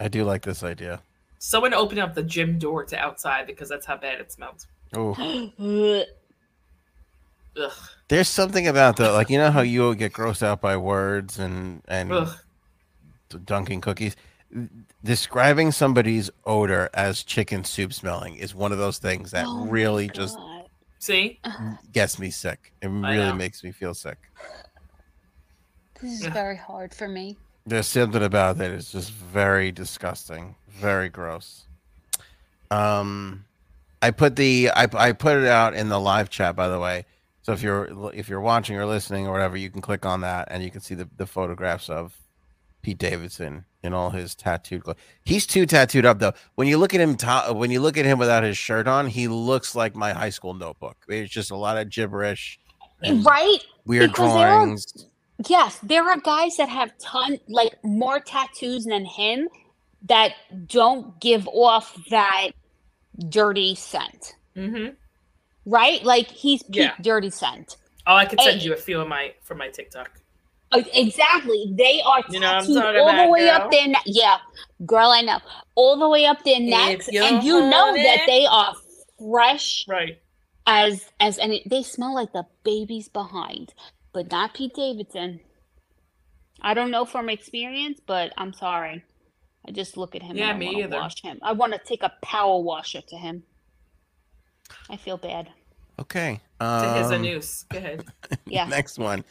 I do like this idea. Someone open up the gym door to outside because that's how bad it smells. Oh, Ugh. *gasps* Ugh, there's something about the like you know how you get grossed out by words and and ugh. dunking cookies. Describing somebody's odor as chicken soup smelling is one of those things that Oh really just See, *sighs* gets me sick. It I really know. makes me feel sick. This is very hard for me. There's something about that is just very disgusting, very gross. Um, I put the I I put it out in the live chat by the way. So if you're if you're watching or listening or whatever, you can click on that and you can see the, the photographs of Pete Davidson in all his tattooed clothes. He's too tattooed up though. When you look at him, to, when you look at him without his shirt on, he looks like my high school notebook. It's just a lot of gibberish, Right? weird Because there are- drawings. Yes, there are guys that have ton like more tattoos than him that don't give off that dirty scent. Mm-hmm. Right? Like he's peak Yeah. dirty scent. Oh, I could send Hey. you a few of my from my TikTok. Uh, Exactly. They are You know what I'm tattooed all the way girl? up there. neck. Yeah, girl, I know. All the way up their necks, and you know want that they are fresh Right. as as and it, they smell like the babies behind, but not Pete Davidson. I don't know from experience, but I'm sorry. I just look at him Yeah, and I me want to either. wash him. I want to take a power washer to him. I feel bad. Okay. To his um, news. Go ahead. *laughs* Yeah. Next one.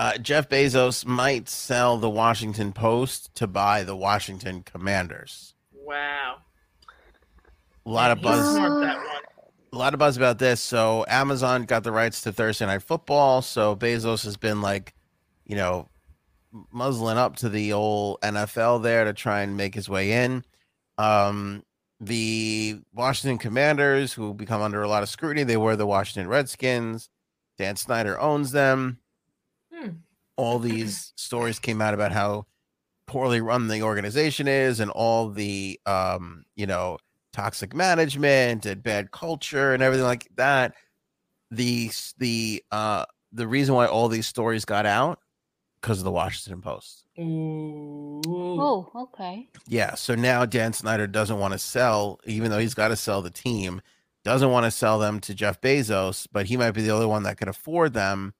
Uh, Jeff Bezos might sell the Washington Post to buy the Washington Commanders. Wow. A lot of buzz. snorted that one. A lot of buzz about this. So Amazon got the rights to Thursday Night Football. So Bezos has been like, you know, muzzling up to the old NFL there to try and make his way in. Um, the Washington Commanders, who become under a lot of scrutiny, they were the Washington Redskins. Dan Snyder owns them. All these stories came out about how poorly run the organization is and all the um, you know, toxic management and bad culture and everything like that. The the uh the reason why all these stories got out because of the Washington Post. Ooh. Oh, okay. Yeah. So now Dan Snyder doesn't want to sell, even though he's got to sell the team, doesn't want to sell them to Jeff Bezos, but he might be the only one that could afford them.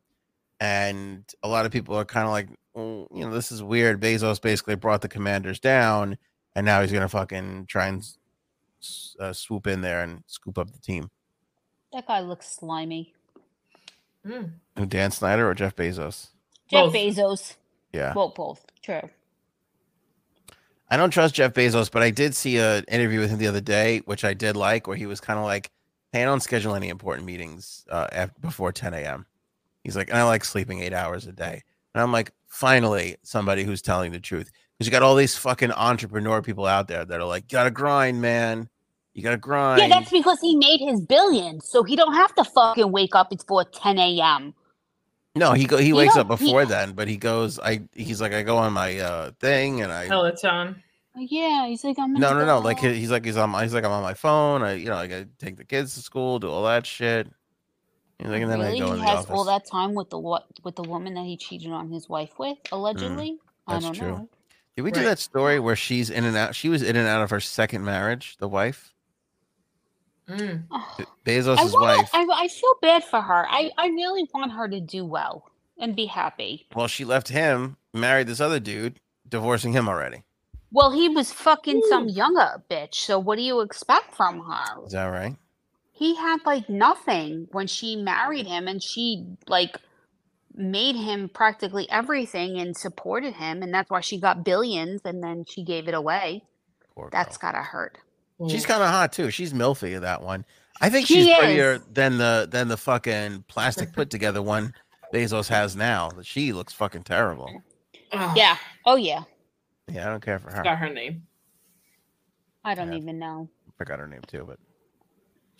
And a lot of people are kind of like, well, you know, this is weird. Bezos basically brought the commanders down, and now he's going to fucking try and uh, swoop in there and scoop up the team. That guy looks slimy. Mm. Dan Snyder or Jeff Bezos? Jeff Both. Bezos. Yeah. Well, both. True. I don't trust Jeff Bezos, but I did see an interview with him the other day, which I did like, where he was kind of like, "Hey, I don't schedule any important meetings uh, af before 10 a.m." He's like, "And I like sleeping eight hours a day." And I'm like, finally, somebody who's telling the truth, because you got all these fucking entrepreneur people out there that are like, "You gotta grind, man. You gotta grind." Yeah, that's because he made his billions, so he don't have to fucking wake up before 10 a.m. no, he go he wakes know, up he- before then, but he goes, I he's like, I go on my uh thing and I Peloton. Yeah, he's like, I'm no gonna no no go like he's like he's on my- he's like I'm on my phone. I you know like I take the kids to school, do all that shit. He's like, and then really? I go in he the has office. all that time with the what with the woman that he cheated on his wife with, allegedly. I Mm, that's don't true. know. Did we do that story where she's in and out? She was in and out of her second marriage, the wife, Mm. I, Bezos's wanna, wife. I, I feel bad for her. I, I really want her to do well and be happy. Well, she left him, married this other dude, divorcing him already. Well, he was fucking some younger bitch. So what do you expect from her? Is that right? He had like nothing when she married him, and she like made him practically everything and supported him, and that's why she got billions, and then she gave it away. Poor That's girl. gotta hurt. She's kind of hot too. She's milfy of that one. I think She she's prettier than the than the fucking plastic put together one Bezos has now. She looks fucking terrible. Yeah. Oh yeah. Yeah, I don't care for her. Got her name. I don't Yeah. even know. I forgot her name too, but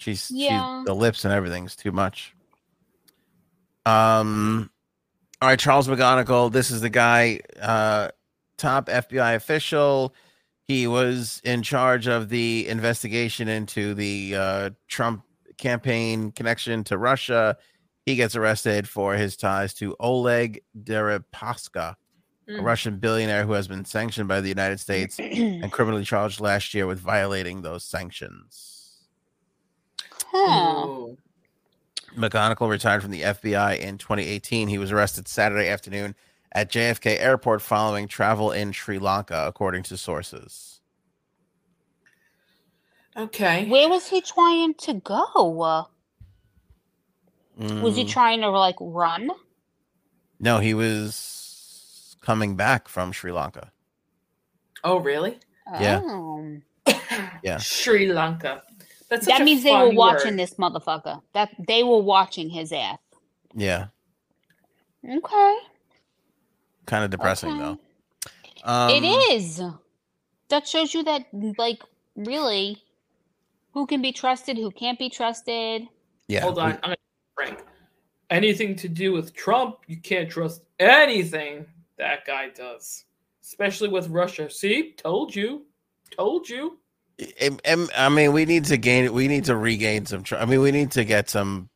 she's Yeah. she's the lips and everything's too much. Um all right, Charles McGonigal, this is the guy, uh top FBI official. He was in charge of the investigation into the uh Trump campaign connection to Russia. He gets arrested for his ties to Oleg Deripaska, a Mm. Russian billionaire who has been sanctioned by the United States and criminally charged last year with violating those sanctions. Huh. Ooh. McGonigal retired from the FBI in 2018. He was arrested Saturday afternoon at JFK Airport following travel in Sri Lanka, according to sources. Okay. Where was he trying to go? Uh, Was he Mm, trying to like run? no, he was coming back from Sri Lanka. Oh, really? Yeah. Oh. *coughs* Yeah. Sri Lanka. That's That means they were watching word. this motherfucker. That they were watching his ass. Yeah, Okay. kind of depressing okay. though. Um, it is. That shows you that like really who can be trusted, who can't be trusted. Yeah, Hold we- on. I'm gonna Frank. Anything to do with Trump, you can't trust anything that guy does, especially with Russia. See, told you, told you. Em- em- I mean, we need to gain. We need to regain some. Tr- I mean, we need to get some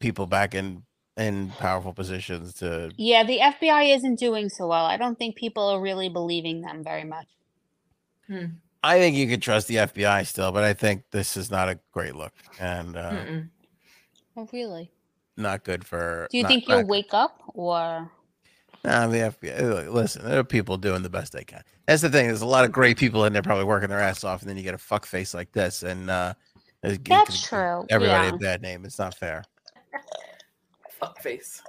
people back in in powerful positions to. Yeah, the FBI isn't doing so well. I don't think people are really believing them very much. I think you could trust the FBI still, but I think this is not a great look and uh, Oh, really? not good for. Do you not- think you'll good- wake up or Nah, the FBI. Listen, there are people doing the best they can. That's the thing. There's a lot of great people in there probably working their ass off, and then you get a fuck face like this, and uh, it That's true. Everybody yeah. a bad name. It's not fair. Fuck face.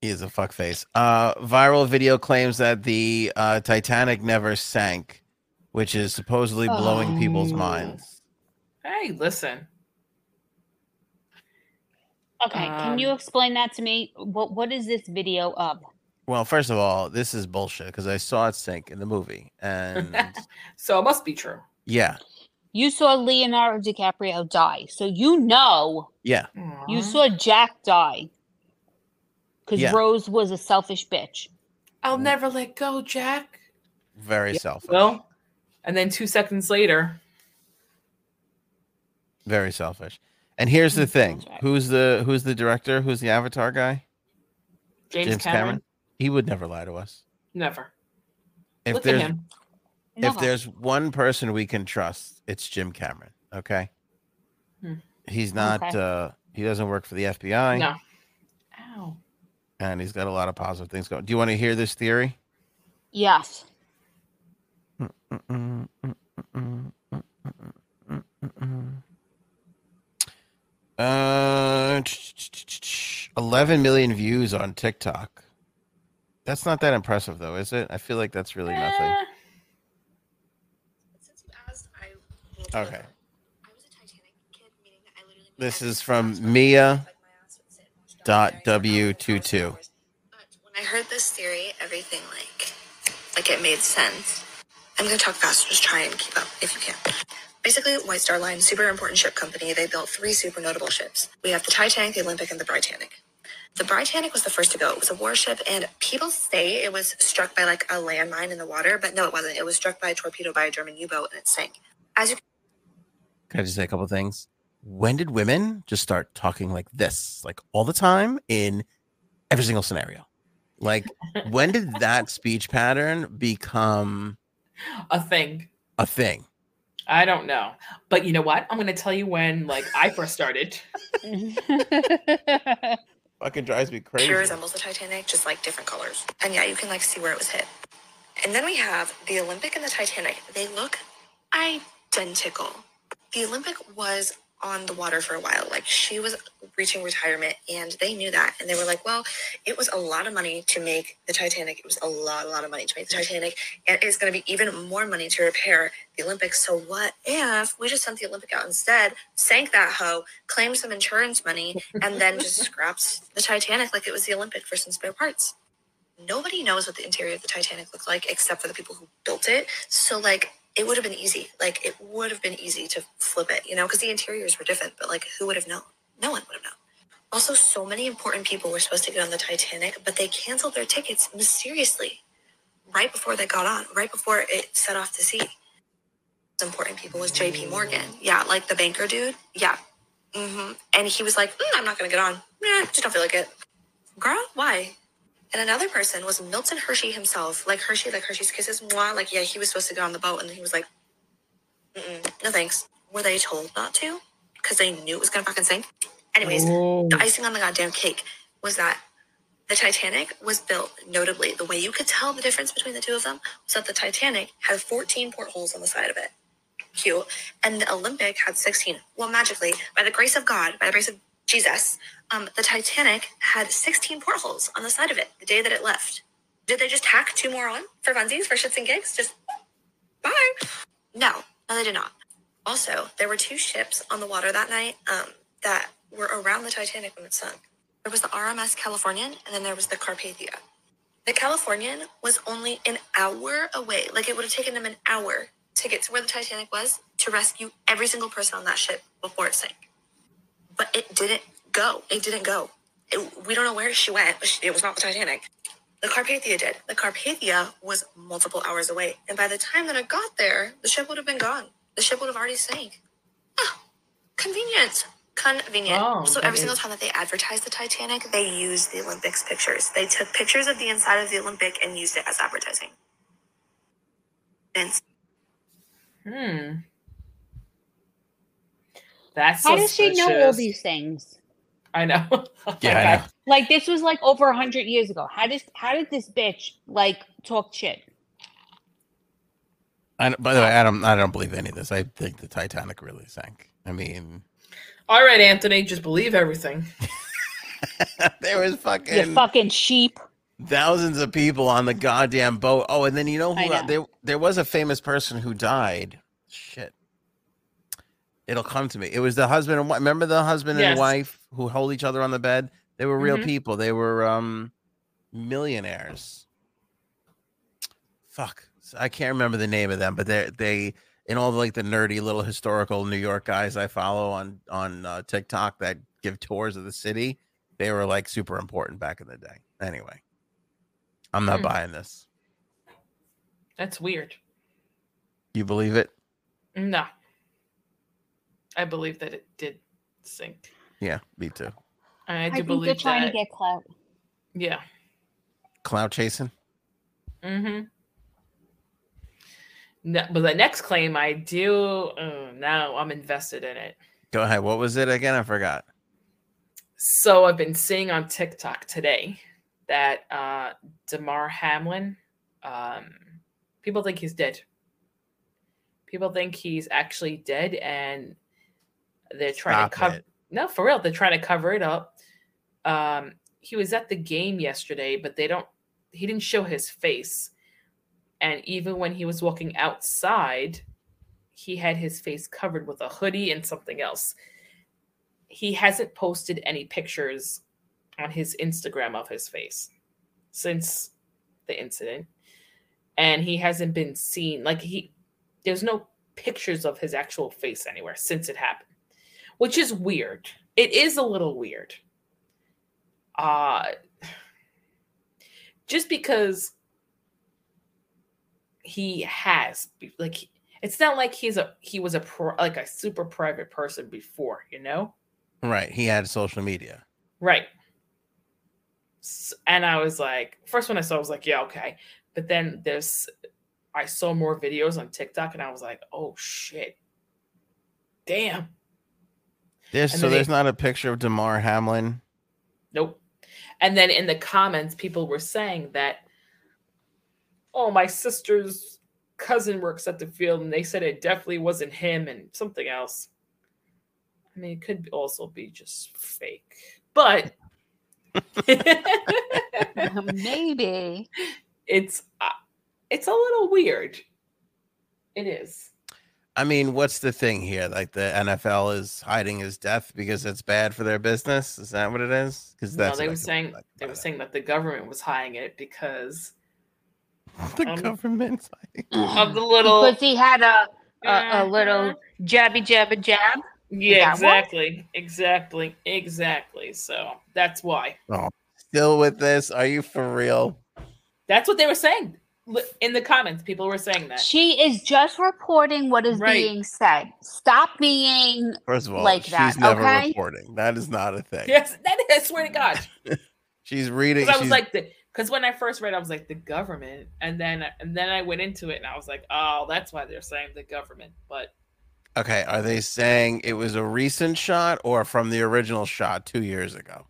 He is a fuck face. Uh, viral video claims that the uh, Titanic never sank, which is supposedly blowing people's Oh. minds. Hey, listen. Okay, can you Um, explain that to me? What what is this video of? Well, first of all, this is bullshit because I saw it sink in the movie, and *laughs* So it must be true. yeah, You saw Leonardo DiCaprio die, so you know Yeah. you saw Jack die because Yeah. Rose was a selfish bitch. I'll never let go, Jack. Very Yeah, selfish. Well, and then two seconds later, Very selfish. And here's the Mm, thing: who's the who's the director? Who's the Avatar guy? James, Cameron, He would never lie to us. never. If Look at there's him. if there's one person we can trust, it's Jim Cameron. Okay. Hmm. He's not. Okay. uh He doesn't work for the FBI, No. Ow. and he's got a lot of positive things going. Do you want to hear this theory? yes. Uh, *tsk* 11 million views on TikTok. That's not that impressive, though, is it? I feel like that's really nothing. Eh, asked, I will tell Okay. you. I was a Titanic kid, meaning that I literally This is from. Mia Like, my ass would sit and watch dot documentaries for hours and hours and W22. hours. But when I heard this theory, everything like like it made sense. I'm gonna talk fast, just try and keep up if you can. Basically, White Star Line, super important ship company, they built three super notable ships. We have the Titanic, the Olympic, and the Britannic. The Britannic was the first to go. It was a warship, and people say it was struck by like a landmine in the water, but no, it wasn't. It was struck by a torpedo by a German U-boat, and it sank. As you Can I just say a couple things? When did women just start talking like this, like all the time in every single scenario? Like, *laughs* when did that speech pattern become a thing. a thing? I don't know. But you know what? I'm going to tell you when like I first started. *laughs* Fucking drives me crazy. resembles the Titanic, just like different colors. And yeah, you can like see where it was hit. And then we have the Olympic and the Titanic. They look identical. The Olympic was on the water for a while. Like she was reaching retirement and they knew that. And they were like, well, it was a lot of money to make the Titanic. It was a lot, a lot of money to make the Titanic. And it's going to be even more money to repair the Olympics. So what if we just sent the Olympic out instead, sank that hoe, claimed some insurance money, and then just *laughs* scrapped the Titanic like it was the Olympic for some spare parts? Nobody knows what the interior of the Titanic looked like except for the people who built it. So like it would have been easy. Like it would have been easy to flip it, you know, because the interiors were different. But like, who would have known? No one would have known. Also, so many important people were supposed to get on the Titanic, but they canceled their tickets mysteriously right before they got on, right before it set off to sea. Important people was J.P. Morgan. Yeah, like the banker dude. Yeah. hmm And he was like, "Mm, I'm not going to get on. Nah, just don't feel like it. Girl, why? And another person was Milton Hershey himself, like Hershey, like Hershey's Kisses. Mwah, like, yeah, he was supposed to go on the boat, and he was like, Mm-mm, no thanks. Were they told not to? Because they knew it was going to fucking sink? Anyways, Oh. the icing on the goddamn cake was that the Titanic was built notably. The way you could tell the difference between the two of them was that the Titanic had 14 portholes on the side of it. Cute. And the Olympic had 16. Well, magically, by the grace of God, by the grace of Jesus, um, the Titanic had 16 portholes on the side of it the day that it left. Did they just tack two more on for funsies, for shits and gigs? Just bye. No, no, they did not. Also, there were two ships on the water that night um, that were around the Titanic when it sunk. There was the RMS Californian, and then there was the Carpathia. The Californian was only an hour away. Like it would have taken them an hour to get to where the Titanic was to rescue every single person on that ship before it sank. But it didn't go. It didn't go. It- we don't know where she went. but she- It was not the Titanic. The Carpathia did. The Carpathia was multiple hours away. And by the time that it got there, the ship would have been gone. The ship would have already sank. Ah, convenient. Convenient. Oh, so every single time that they advertised the Titanic, they used the Olympics pictures. They took pictures of the inside of the Olympic and used it as advertising. And Hmm. That's How does she know all these things? I know. *laughs* Yeah, I know. Like this was like over a hundred years ago. How does how did this bitch like talk shit? I, don't- by the way, I don't. I don't believe any of this. I think the Titanic really sank. I mean, All right, Anthony, just believe everything. *laughs* *laughs* there was You fucking fucking sheep. thousands of people on the goddamn boat. Oh, and then you know who? know. There, there was a famous person who died. Shit. It'll come to me. It was the husband and wife. Remember the husband and wife who hold each other on the bed? They were real Mhm. people. They were um millionaires. Fuck. I can't remember the name of them, but they they and all the, like the nerdy little historical New York guys I follow on on uh, TikTok that give tours of the city, they were like super important back in the day. Anyway, I'm not Hmm. buying this. That's weird. You believe it? No. I believe that it did sink. Yeah, me too. And I I do think they're trying that. to get clout. yeah. Cloud chasing. Mm-hmm. No, but the next claim I do uh, now I'm invested in it. Go ahead. What was it again? I forgot. So I've been seeing on TikTok today that uh Damar Hamlin, um, people think he's dead. People think he's actually dead, and they're trying Stop to cover. it. No, for real, they're trying to cover it up. Um, he was at the game yesterday, but they don't. He didn't show his face, and even when he was walking outside, he had his face covered with a hoodie and something else he hasn't posted any pictures on his Instagram of his face since the incident. And he hasn't been seen like he there's no pictures of his actual face anywhere since it happened. Which is weird. It is a little weird. Uh just because he has like it's not like he's a he was a pro, like a super private person before, you know? Right. He had social media. Right. And I was like, first one I saw I was like, yeah, okay. But then there's, I saw more videos on TikTok and I was like, oh shit. Damn. There's so there's they- not a picture of Damar Hamlin. Nope. And then in the comments, people were saying that, oh, my sister's cousin works at the field and they said it definitely wasn't him and something else. I mean, it could also be just fake. But *laughs* Maybe. it's uh, it's a little weird. It is. I mean, what's the thing here? Like the NFL is hiding his death because it's bad for their business. Is that what it is? Because No, they were saying like they were about saying that the government was hiding it because *laughs* the um, government's hiding. *laughs* of the little because he had a a, a Mhm. little jabby jabba jab. yeah, that one? exactly, exactly, exactly. So that's why. Still with this? Are you for real? That's what they were saying Li- in the comments. People were saying that. She is just reporting what is Right. being said. Stop being First of all, Like she's that, never okay? reporting. That is not a thing. Yes, that is, I swear to God. *laughs* She's reading. Because I was she's- like the because when I first read, I was like the government, and then and then I went into it, and I was like, oh, that's why they're saying the government. But okay, are they saying it was a recent shot or from the original shot two years ago?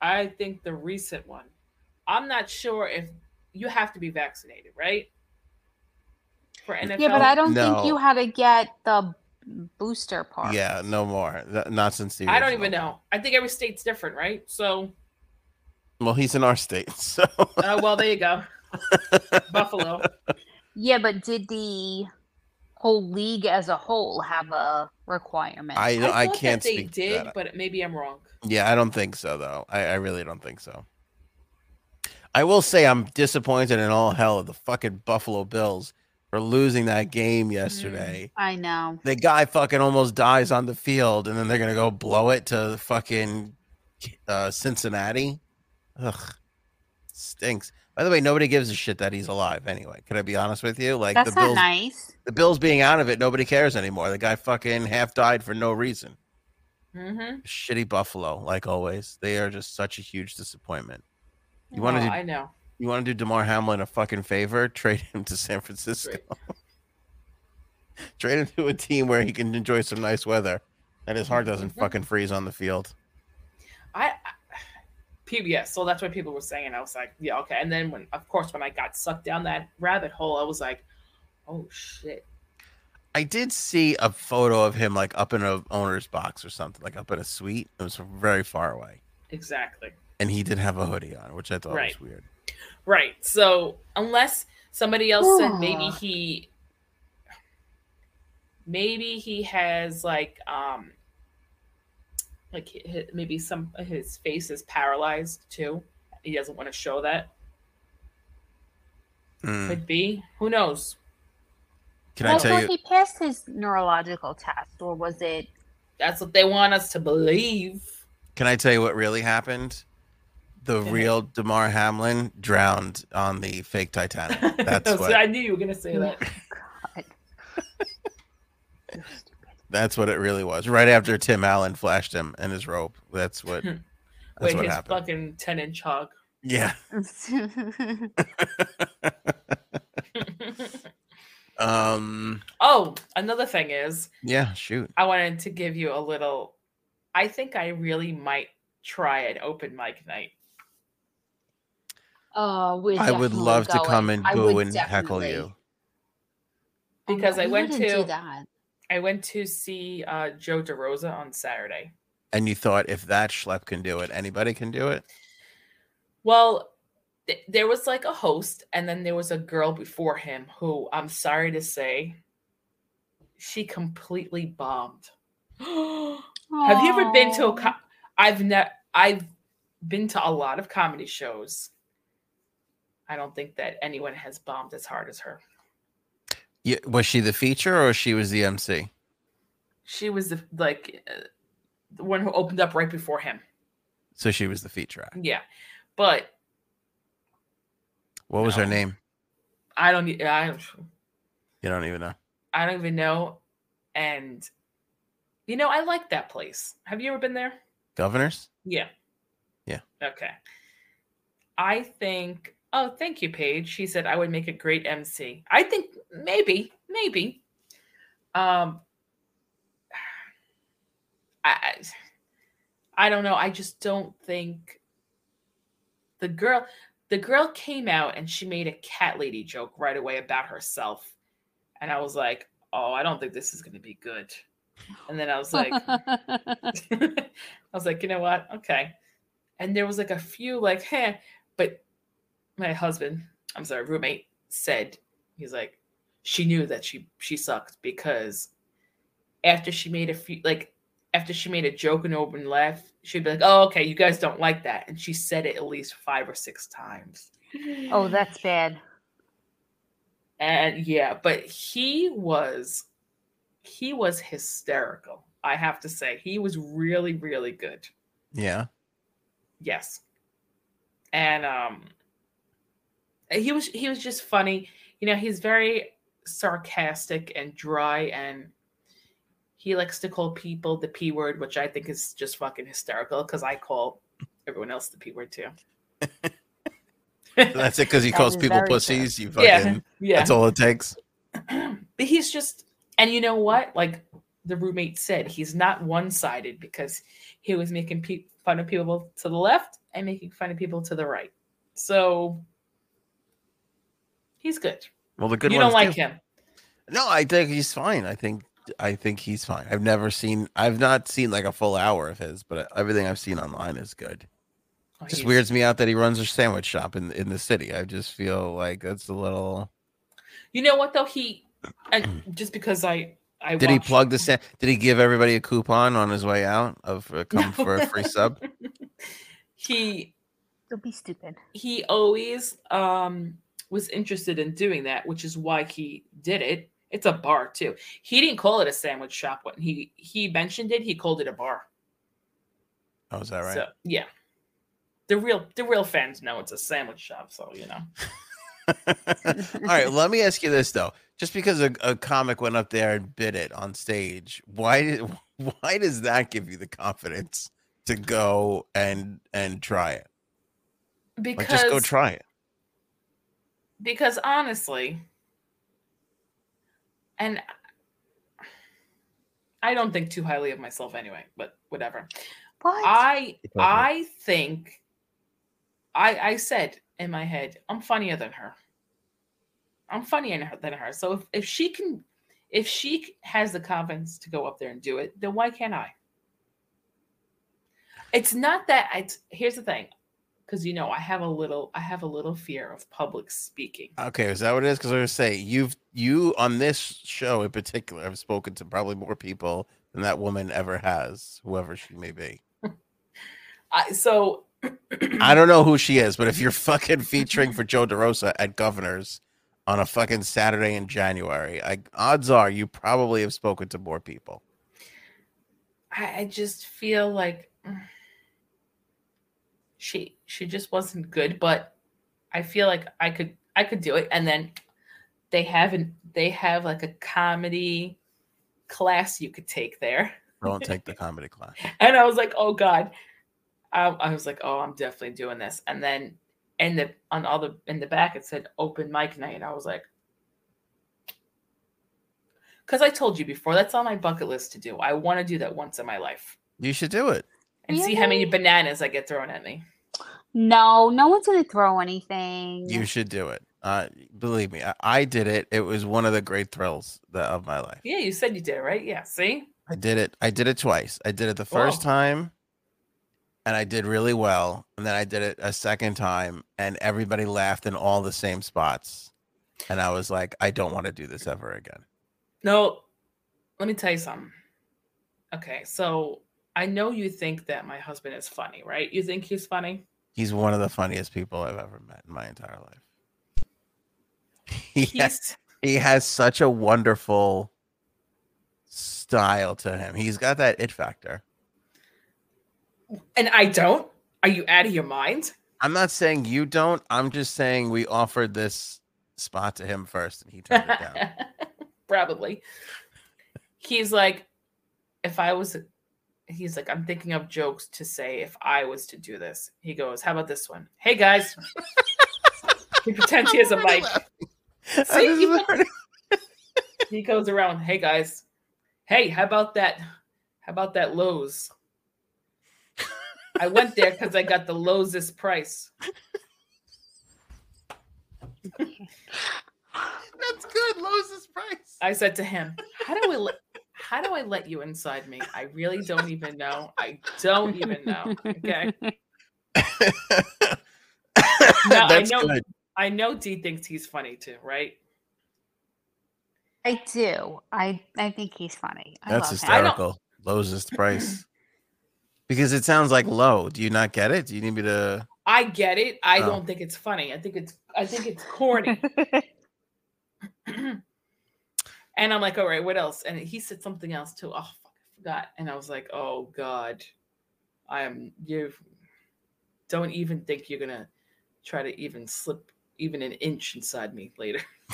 I think the recent one. I'm not sure if you have to be vaccinated, right? For NFL. Yeah, but I don't No. think you had to get the booster part. Yeah, no more. Not since the. I don't even know. I think every state's different, right? So, Well, he's in our state, *laughs* so uh, well, there you go. *laughs* Buffalo. Yeah, but did the whole league as a whole have a requirement? I I, thought can't that they speak to did, that. but maybe I'm wrong. Yeah, I don't think so though. I, I really don't think so. I will say I'm disappointed in all hell of the fucking Buffalo Bills for losing that game yesterday. I know. The guy fucking almost dies on the field, and then they're gonna go blow it to fucking uh, Cincinnati. Ugh, stinks. By the way, nobody gives a shit that he's alive. Anyway, can I be honest with you? Like That's the not Bills, nice. the Bills being out of it, nobody cares anymore. The guy fucking half died for no reason. Mm-hmm. Shitty Buffalo, like always. They are just such a huge disappointment. You wanna oh, do- I know. You want to do Damar Hamlin a fucking favor? *laughs* Trade him to San Francisco. *laughs* Trade him to a team where he can enjoy some nice weather, and his heart doesn't Mhm. fucking freeze on the field. I, I PBS. So that's what people were saying. I was like, yeah, okay. And then when, of course, when I got sucked down that rabbit hole, I was like, oh shit. I did see a photo of him like up in a owner's box or something, like up in a suite. It was from very far away, Exactly. And he did have a hoodie on, which I thought Right. was weird. Right. So unless somebody else said maybe Ah. he maybe he has like um like hi- hi- maybe some his face is paralyzed too. He doesn't want to show that. Mm. Could be. Who knows? Can Well, I tell thought you? he passed his neurological test, or was it? That's what they want us to believe. Can I tell you what really happened? The ahead. real Damar Hamlin drowned on the fake Titanic. *laughs* That's So what. I knew you were gonna say that. *laughs* God. You're *laughs* stupid. That's what it really was. Right after Tim Allen flashed him in his rope. That's what. That's Wait, what his happened. fucking ten inch hog. Yeah. Um. oh, another thing is, Yeah. Shoot. I wanted to give you a little. I think I really might try an open mic night. Oh, we're I would definitely love to come going. and boo would and heckle you. Oh, Because no, I went to- do that. I went to see uh, Joe DeRosa on Saturday. And you thought if that schlep can do it, anybody can do it. Well, th- there was like a host, and then there was a girl before him who I'm sorry to say, she completely bombed. *gasps* Have you ever been to a? Aw. Co- I've never. I've been to a lot of comedy shows. I don't think that anyone has bombed as hard as her. Yeah, was she the feature or she was the MC? She was the, like uh, the one who opened up right before him. So she was the feature act. Yeah, but What was her name? I don't. I You don't even know. I don't even know. And you know, I like that place. Have you ever been there? Governors? Yeah. Yeah. Okay. I think. Oh, thank you, Paige. She said I would make a great MC. I think maybe, maybe. Um, *sighs* I, I- don't know. I just don't think the girl. The girl came out and she made a cat lady joke right away about herself, and I was like, "Oh, I don't think this is going to be good." And then I was like, *laughs* *laughs* I was like, you know what? Okay. And there was like a few like, hey, but my husband, I'm sorry, roommate said, he's like, she knew that she she sucked because after she made a few like after she made a joke and open laugh, she'd be like, Oh, okay, you guys don't like that. And she said it at least five or six times. *sighs* oh, that's bad. And yeah, but he was he was hysterical. I have to say, he was really, really good. Yeah. Yes. And um he was he was just funny. You know, he's very sarcastic and dry and he likes to call people the P word, which I think is just fucking hysterical because I call everyone else the P word too. *laughs* That's it because he calls people very true. pussies. You fucking yeah. *laughs* Yeah. that's all it takes. *clears throat* but he's just and you know what like the roommate said he's not one-sided because he was making pe- fun of people to the left and making fun of people to the right so he's good Well the good you ones don't like do. him No, I think he's fine. I think I think he's fine. I've never seen I've not seen like a full hour of his, but everything I've seen online is good. Oh, just weirds me out that he runs a sandwich shop in in the city. I just feel like that's a little. you know what though he and *clears throat* just because i i Did he plug the sa- Did he give everybody a coupon on his way out of uh, come for a free sub? *laughs* he Don't be stupid. he always um was interested in doing that which is why he did it it's a bar too he didn't call it a sandwich shop when he he mentioned it he called it a bar Oh, is that right? so yeah the real the real fans know it's a sandwich shop so you know *laughs* All right, let me ask you this though. Just because a, a comic went up there and bit it on stage, why did *laughs* why does that give you the confidence to go and and try it? Like because just go try it. Because honestly and i don't think too highly of myself anyway but whatever What? I I think I I said in my head, I'm funnier than her. I'm funnier than her. So if, if she can if she has the confidence to go up there and do it, then why can't I? It's not that I here's the thing. Because you know, I have a little I have a little fear of public speaking. Okay, is that what it is? Because I was gonna say you've you on this show in particular have spoken to probably more people than that woman ever has, whoever she may be. *laughs* I, so *clears throat* I don't know who she is, but if you're fucking featuring for Joe DeRosa at Governors, on a fucking Saturday in January. I odds are you probably have spoken to more people. I, I just feel like mm, she she just wasn't good, but I feel like I could I could do it. And then they haven't they have like a comedy class you could take there. Don't take the *laughs* comedy class. And I was like, oh God. I, I was like, oh, I'm definitely doing this. And then in the on all the in the back it said open mic night. I was like, because I told you before, that's on my bucket list to do. I want to do that once in my life You should do it. and see how many bananas I get thrown at me. No, no one's gonna throw anything. You should do it. Uh, believe me, I, I did it. It was one of the great thrills that, of my life. Yeah, you said you did, right? Yeah. See? I did it. I did it twice. I did it the first Whoa. time, and I did really well. And then I did it a second time, and everybody laughed in all the same spots. And I was like, I don't want to do this ever again. No, let me tell you something. Okay, so I know you think that my husband is funny, right? You think he's funny? He's one of the funniest people I've ever met in my entire life. He has, he has such a wonderful style to him. He's got that it factor. and I don't. Are you out of your mind? I'm not saying you don't. I'm just saying we offered this spot to him first, and he turned it down. *laughs* Probably. He's like, if I was, he's like, I'm thinking of jokes to say if I was to do this. He goes, How about this one? Hey guys. *laughs* he pretends he has a mic. *laughs* See, just you- He goes around, Hey guys. Hey, how about that? How about that Lowe's? I went there because I got the lowest price. *laughs* That's good. Lowe's price. I said to him, "How do I let how do I let you inside me? I really don't even know. I don't even know." Okay. I That's know- good. I know D thinks he's funny too, right? I do. I I think he's funny. I That's love him. I don't- hysterical. Lowest price. Because it sounds like low. Do you not get it? Do you need me to? I get it. I Oh. don't think it's funny. I think it's I think it's corny. *laughs* *clears throat* and I'm like, all right, what else? And he said something else too. Oh, fuck, I forgot. And I was like, oh God, I am you. Don't even think you're gonna try to even slip even an inch inside me later. *laughs*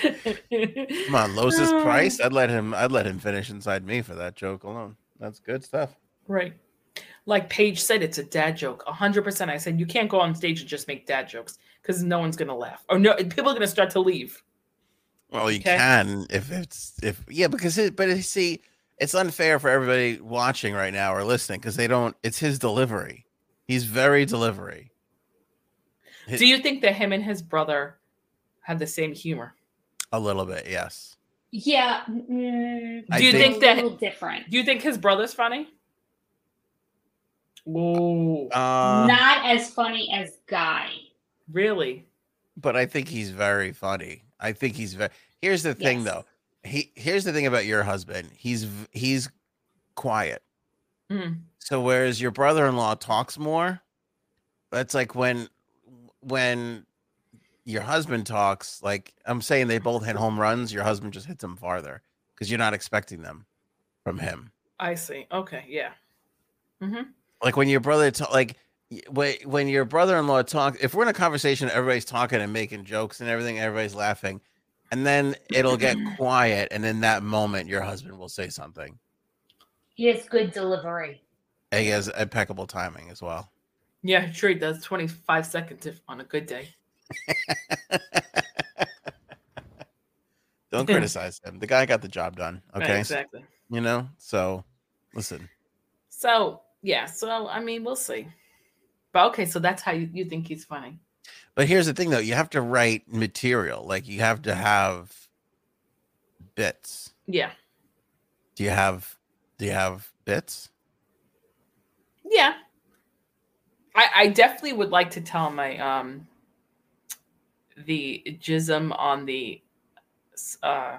Come on, lowest price. *sighs* I'd let him. I'd let him finish inside me for that joke alone. That's good stuff. Right. Like Paige said, it's a dad joke. hundred percent. I said you can't go on stage and just make dad jokes because no one's gonna laugh or no people are gonna start to leave. Well, you Okay. can if it's if yeah, because it, but it, see, it's unfair for everybody watching right now or listening because they don't. It's his delivery. He's very delivery. Do you think that him and his brother have the same humor? A little bit, yes. yeah. mm, Do you think- think that- a little different? Do you think his brother's funny? Whoa, Uh, Not as funny as Guy. Really? but I think he's very funny. I think he's very. Here's the thing, Yes. though. He here's the thing about your husband. He's he's quiet. Mm. So whereas your brother-in-law talks more, that's like when when your husband talks. Like I'm saying, they both hit home runs. Your husband just hits them farther because you're not expecting them from him. I see. Okay, yeah. hmm Like when your brother talk, like when when your brother-in-law talks If we're in a conversation, everybody's talking and making jokes and everything, everybody's laughing, and then it'll get *clears throat* quiet, and in that moment, your husband will say something. He has good delivery. And he has impeccable timing as well. Yeah, sure he does. Twenty five seconds if on a good day. *laughs* Don't *laughs* criticize him. The guy got the job done. Right, Okay. exactly. You know, so listen. So yeah, so I mean, we'll see. But okay, so that's how you, you think he's funny. But here's the thing though, you have to write material. Like you have to have bits. Yeah, Do you have do you have bits? yeah. I I definitely would like to tell my um the jism on the uh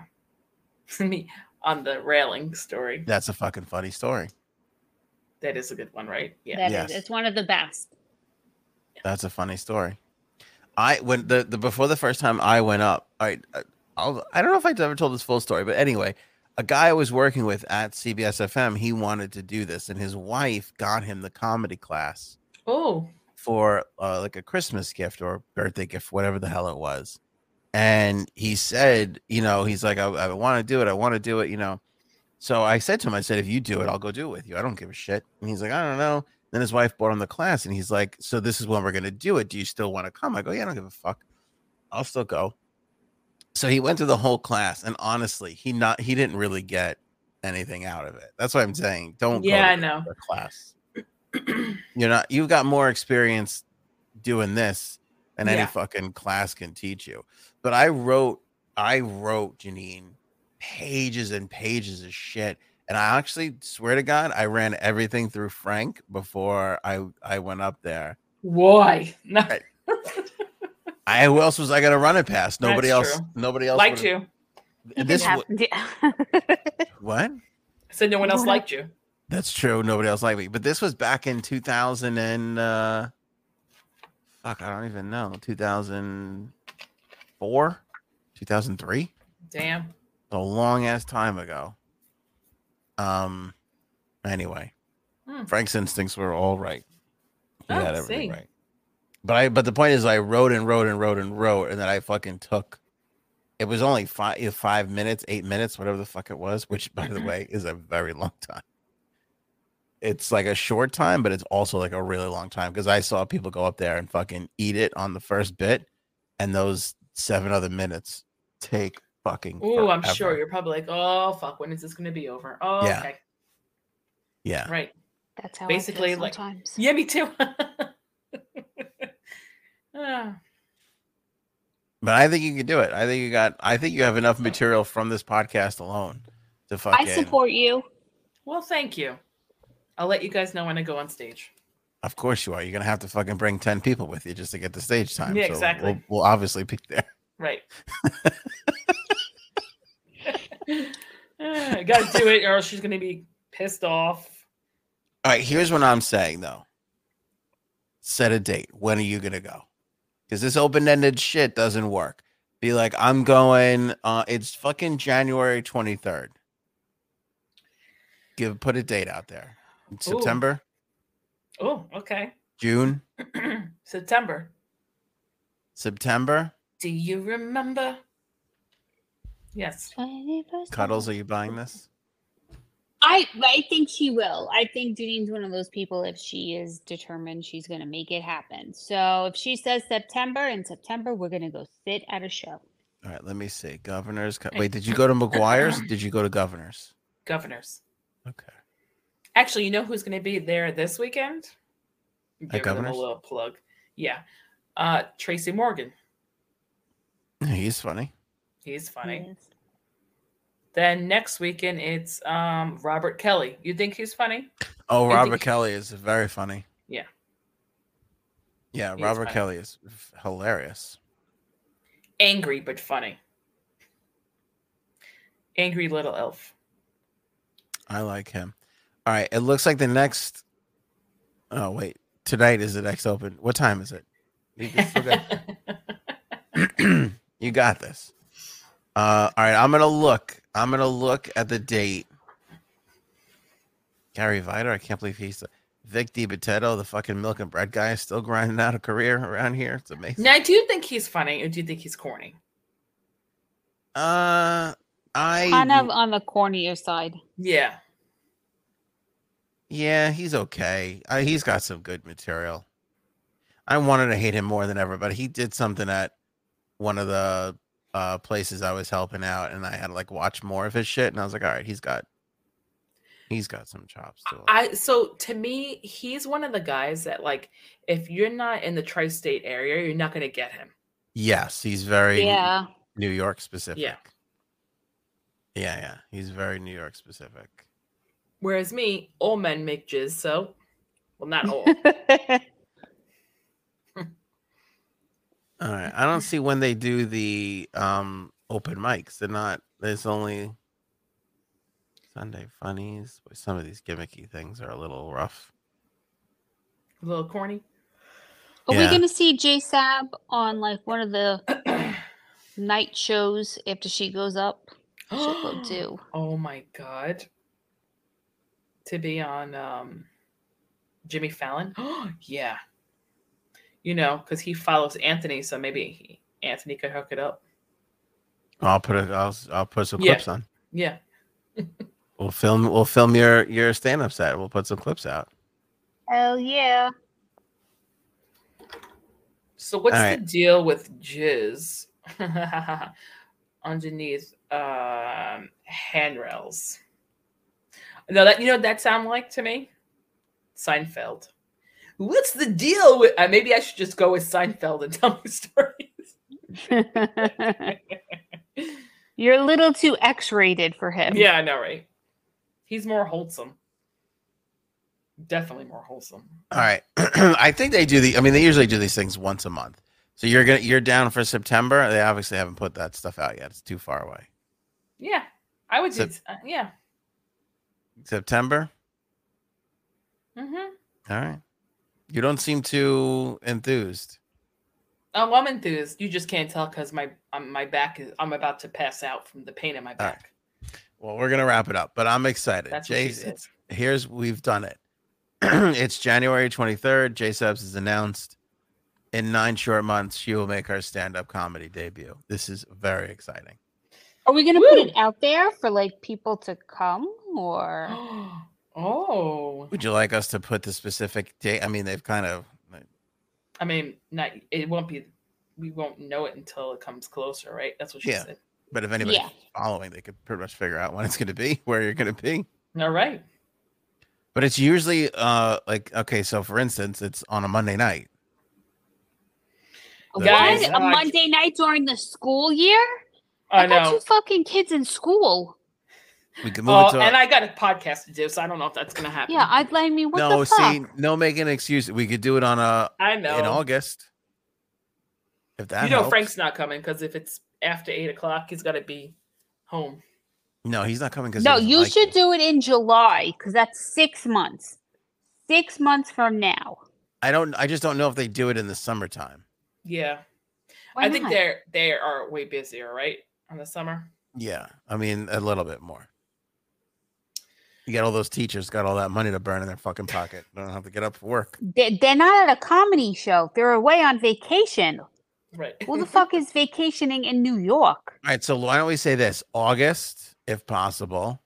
*laughs* me on the railing story. That's a fucking funny story. That is a good one, right? Yeah. That is, Yes. it's one of the best. That's a funny story. I when the, the before the first time I went up, I I'll, I don't know if I've ever told this full story, but anyway, a guy I was working with at CBS FM, he wanted to do this, and his wife got him the comedy class Oh, for uh, like a Christmas gift or birthday gift, whatever the hell it was. And he said, you know, he's like, I, I want to do it. I want to do it, you know. So I said to him, I said, if you do it, I'll go do it with you. I don't give a shit. And he's like, I don't know. Then his wife bought him the class and he's like, So this is when we're going to do it. Do you still want to come? I go, Yeah, I don't give a fuck. I'll still go. So he went through the whole class and honestly, he not he didn't really get anything out of it. That's what I'm saying. Don't go Yeah, to I know. the class. You're not you've got more experience doing this than any fucking class can teach you. But I wrote I wrote Janine pages and pages of shit. And I actually swear to God, I ran everything through Frank before I I went up there. why? *laughs* No, Right. I who else was I gonna run it past? Nobody That's else. true. Nobody else liked you. You This didn't w- *laughs* what? I said no one else liked you. That's true. Nobody else liked me. But this was back in 2000 and uh fuck, I don't even know. 2004, 2003. Damn. A long ass time ago. Um anyway, Hmm. Frank's instincts were all right. He Oh, had everything see. right. But I but the point is I wrote and wrote and wrote and wrote and then I fucking took it was only five five minutes, eight minutes, whatever the fuck it was, which by the way is a very long time. It's like a short time, but it's also like a really long time because I saw people go up there and fucking eat it on the first bit, and those seven other minutes take fucking. Oh, I'm sure you're probably like, oh fuck, when is this gonna be over? Oh, Yeah. okay, Yeah, right. That's how Basically, I feel like- sometimes. Yeah, me too. *laughs* Ah, but I think you can do it. I think you got. I think you have enough material from this podcast alone to fucking. I support you. well, thank you. I'll let you guys know when I go on stage. Of course you are. You're gonna have to fucking bring ten people with you just to get the stage time. Yeah, So exactly. We'll, we'll obviously be there. Right. *laughs* I gotta do it, or else she's gonna be pissed off. All right, here's what I'm saying though. Set a date. When are you gonna go? Because this open-ended shit doesn't work. Be like, I'm going. Uh, it's fucking January 23rd. Give put a date out there. September, Oh, okay. June, *clears throat* September. September. Do you remember? Yes. 21st Cuddles, are you buying this? I I think she will. I think Janine's one of those people. If she is determined, she's going to make it happen. So if she says September, in September we're going to go sit at a show. All right, let me see. Governors. Co- Wait, did you go to McGuire's? or did you go to Governors? Governors. Okay. Actually, you know who's going to be there this weekend? Give them a little plug. Yeah. Uh, Tracy Morgan. He's funny. He's funny. Yes. Then next weekend it's um Robert Kelly. You think he's funny? Oh, You Robert think- Kelly is very funny. Yeah. Yeah, He Robert funny. Kelly is hilarious. Angry but funny. Angry little elf. I like him. All right, it looks like the next. Oh wait, tonight is the next open. What time is it? You, still got- *laughs* *clears throat* you got this. Uh, all right, I'm gonna look. I'm gonna look at the date. Gary Viter, I can't believe he's Vic DiBitetto, the fucking milk and bread guy, is still grinding out a career around here. It's amazing. now, do you think he's funny or do you think he's corny? Uh, I Kind of on the cornier side. Yeah. Yeah, he's okay. Uh, he's got some good material. I wanted to hate him more than ever, but he did something at one of the uh, places I was helping out, and I had to like watch more of his shit, and I was like, all right, he's got, he's got some chops to. I so to me, he's one of the guys that like if you're not in the tri-state area, you're not gonna get him. yes, he's very Yeah. New York specific. Yeah. yeah, yeah. He's very New York specific. Whereas me, all men make jizz, so well not all. *laughs* All right, I don't see when they do the um open mics. They're not. There's only Sunday funnies. But some of these gimmicky things are a little rough. A little corny. Are we gonna see J Sab on like one of the *clears throat* night shows after she goes up? She'll go *gasps* do. Oh my god. To be on um Jimmy Fallon? *gasps* yeah. You know, because he follows Anthony, so maybe he, Anthony could hook it up. I'll put it. I'll I'll put some Yeah. clips on. Yeah. *laughs* We'll film. We'll film your your stand up set. We'll put some clips out. Oh yeah! So what's All the deal with jizz *laughs* underneath um handrails? No, that you know what that sound like to me? Seinfeld. What's the deal with? Uh, maybe I should just go with Seinfeld and tell me *laughs* stories. *laughs* You're a little too X-rated for him. yeah, I know, right? He's more wholesome. Definitely more wholesome. All right. *clears throat* I think they do the. I mean, they usually do these things once a month. So you're gonna you're down for September. They obviously haven't put that stuff out yet. It's too far away. Yeah, I would. So- say, uh, yeah. September. hmm All right. You don't seem too enthused. Oh, I'm enthused. You just can't tell because my um, my back is. I'm about to pass out from the pain in my All right. back. Well, we're gonna wrap it up, but I'm excited. That's what Jay, she said. it's, here's we've done it. *clears throat* it's January 23rd. J Subs is announced. In nine short months, she will make her stand-up comedy debut. This is very exciting. Are we gonna put it out there for like people to come, or *gasps* *gasps* *gasps* oh, Would you like us to put the specific date? I mean, they've kind of I mean, not. It won't be. We won't know it until it comes closer, right? That's what she Yeah. said. But if anybody's Yeah. following, they could pretty much figure out when it's going to be, *laughs* where you're going to be. All right. But it's usually uh like okay, so for instance, it's on a Monday night. what? Guys, a Monday night during the school year? I got know. two fucking kids in school. We can move Oh, to and I got a podcast to do, so I don't know if that's gonna happen. Yeah, I blame like me. What no. the fuck? See, no making an excuse. We could do it on a I know. in August. If that you know, helps. Frank's not coming because if it's after eight o'clock, he's got to be home. No, he's not coming because No, you should do it in July because that's six months. Six months from now. I don't. I just don't know if they do it in the summertime. Yeah, Why I think they're they are way busier, right? In the summer. Yeah, I mean a little bit more. You got all those teachers got all that money to burn in their fucking pocket. They don't have to get up for work. They're, they're not at a comedy show. They're away on vacation. Right. Who the fuck is vacationing in New York? All right, so why don't we say this? August, if possible.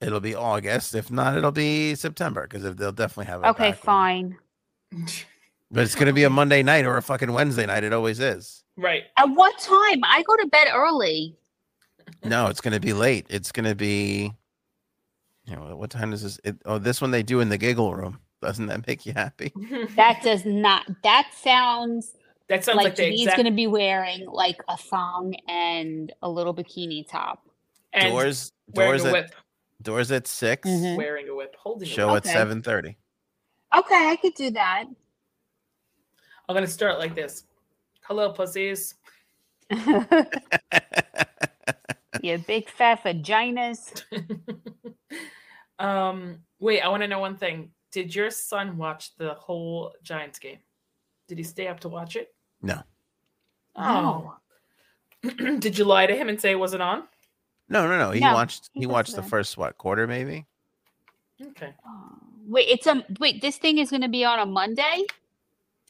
It'll be August. If not, it'll be September because they'll definitely have it. Okay, back when- fine. But it's gonna be a Monday night or a fucking Wednesday night. It always is. right. At what time? I go to bed early. No, it's gonna be late. It's gonna be. You know what time is this? It, oh, this one they do in the giggle room. Doesn't that make you happy? *laughs* That does not. That sounds that sounds like, like the he's exact going to be wearing like a thong and a little bikini top. and doors doors at whip, doors at 6 Mhm. wearing a whip, holding a Show whip. at Okay. seven thirty. Okay, I could do that. I'm gonna start like this. Hello, pussies. *laughs* *laughs* you big fat vaginas. Um, wait, I want to know one thing. Did your son watch the whole Giants game? Did he stay up to watch it? No. Oh. *clears throat* Did you lie to him and say it wasn't on? No, no, no. He No, watched. he He watched the first what quarter maybe. Okay. Oh, Wait, it's a wait. This thing is going to be on a Monday.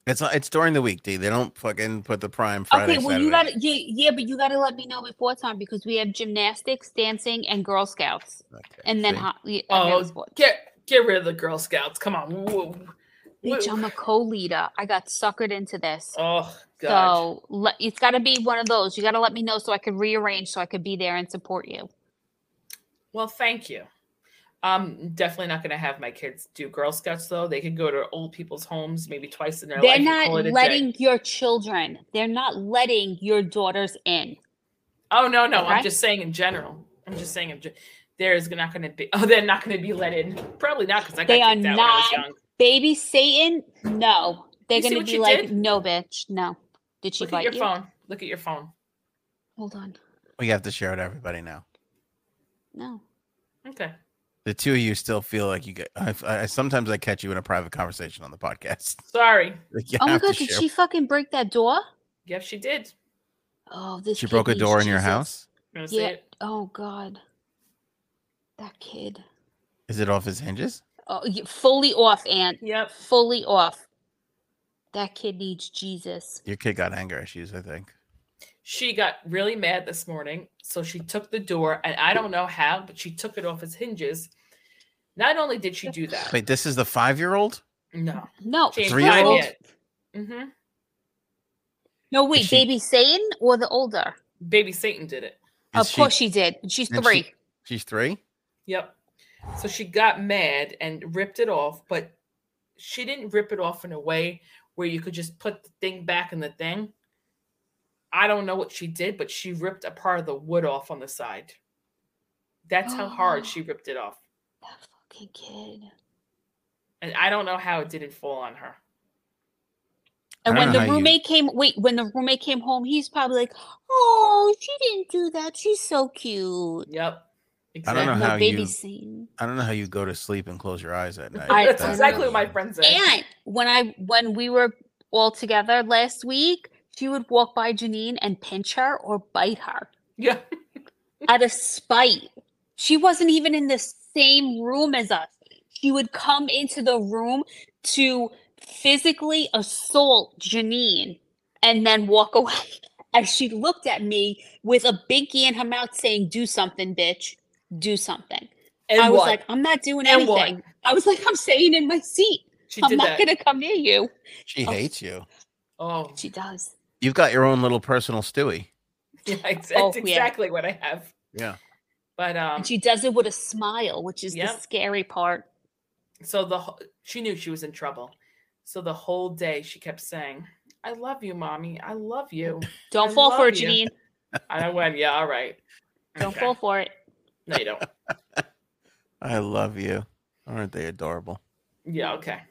It's uh, it's during the week, D. They don't fucking put the prime Friday. okay, well you got to yeah, yeah, but you got to let me know before time because we have gymnastics, dancing, and Girl Scouts, Okay, and then see? ho- yeah, Oh, and then oh, get get rid of the Girl Scouts. Come on. Whoa. Bitch, Whoa. I'm a co-leader. I got suckered into this. Oh God. So le- it's got to be one of those. You got to let me know so I could rearrange so I could be there and support you. Well, thank you. I'm definitely not going to have my kids do Girl Scouts though. They could go to old people's homes maybe twice in their life. They're life. and not call day. letting your children. They're not letting your daughters in. Oh no, no. I'm just saying in general. I'm just saying. Ge- there's not going to be. *laughs* Oh, they're not going to be let in. Probably not because I got They are kicked out when I was not. young. Baby Satan, no. They're going to be like, did? no, bitch, no. Did she Look at your you? phone. Look at your phone. Hold on. we have to share it to everybody now. No. Okay. The two of you still feel like you get. I, I sometimes I catch you in a private conversation on the podcast. *laughs* Sorry. Like Oh my god, did share- she fucking break that door? Yep, she did. Oh, this She kid broke a needs door in your house. You see Yeah. it? Oh god. That kid. Is it off his hinges? Oh, y- fully off, Aunt. Yep. Fully off. That kid needs Jesus. Your kid got anger issues, I think. She got really mad this morning, so she took the door, and I don't know how, but she took it off its hinges. Not only did she do that, Wait, this is the five-year-old. no, No, Three-year-old? Mm-hmm. no, wait, she- baby Satan or the older? Baby Satan did it. Is of she- course she did. She's and she- three. She's three. Yep. So she got mad and ripped it off, but she didn't rip it off in a way where you could just put the thing back in the thing. I don't know what she did, but she ripped a part of the wood off on the side. That's how hard she *gasps* ripped it off. that fucking kid. And I don't know how it didn't fall on her. And when the how you- roommate came, wait, when the roommate came home, he's probably like, "Oh, she didn't do that. She's so cute." Yep. I Exactly. don't know how baby you- Satan. I don't know how you go to sleep and close your eyes at night. I- *laughs* That's exactly what my friend said. And when I when we were all together last week, she would walk by Janine and pinch her or bite her Yeah. out of spite. She wasn't even in the same room as us. She would come into the room to physically assault Janine and then walk *laughs* away. As she looked at me with a binky in her mouth saying, Do something, bitch. Do something. And I was what? like, I'm not doing And what? anything. I was like, I'm staying in my seat. she I'm not that. gonna come near you. She Oh. hates you. Oh, She does. You've got your own little personal Stewie. *laughs* yeah, ex- Oh, that's yeah. exactly what I have. Yeah. But um, And she does it with a smile, which is Yep. the scary part. so the wh- she knew she was in trouble. So the whole day she kept saying, "I love you, mommy. I love you." Don't I fall for it, love you. Janine. And I went, "Yeah, all right." Don't Okay. fall for it. No, you don't. *laughs* I love you. Aren't they adorable? Yeah, okay.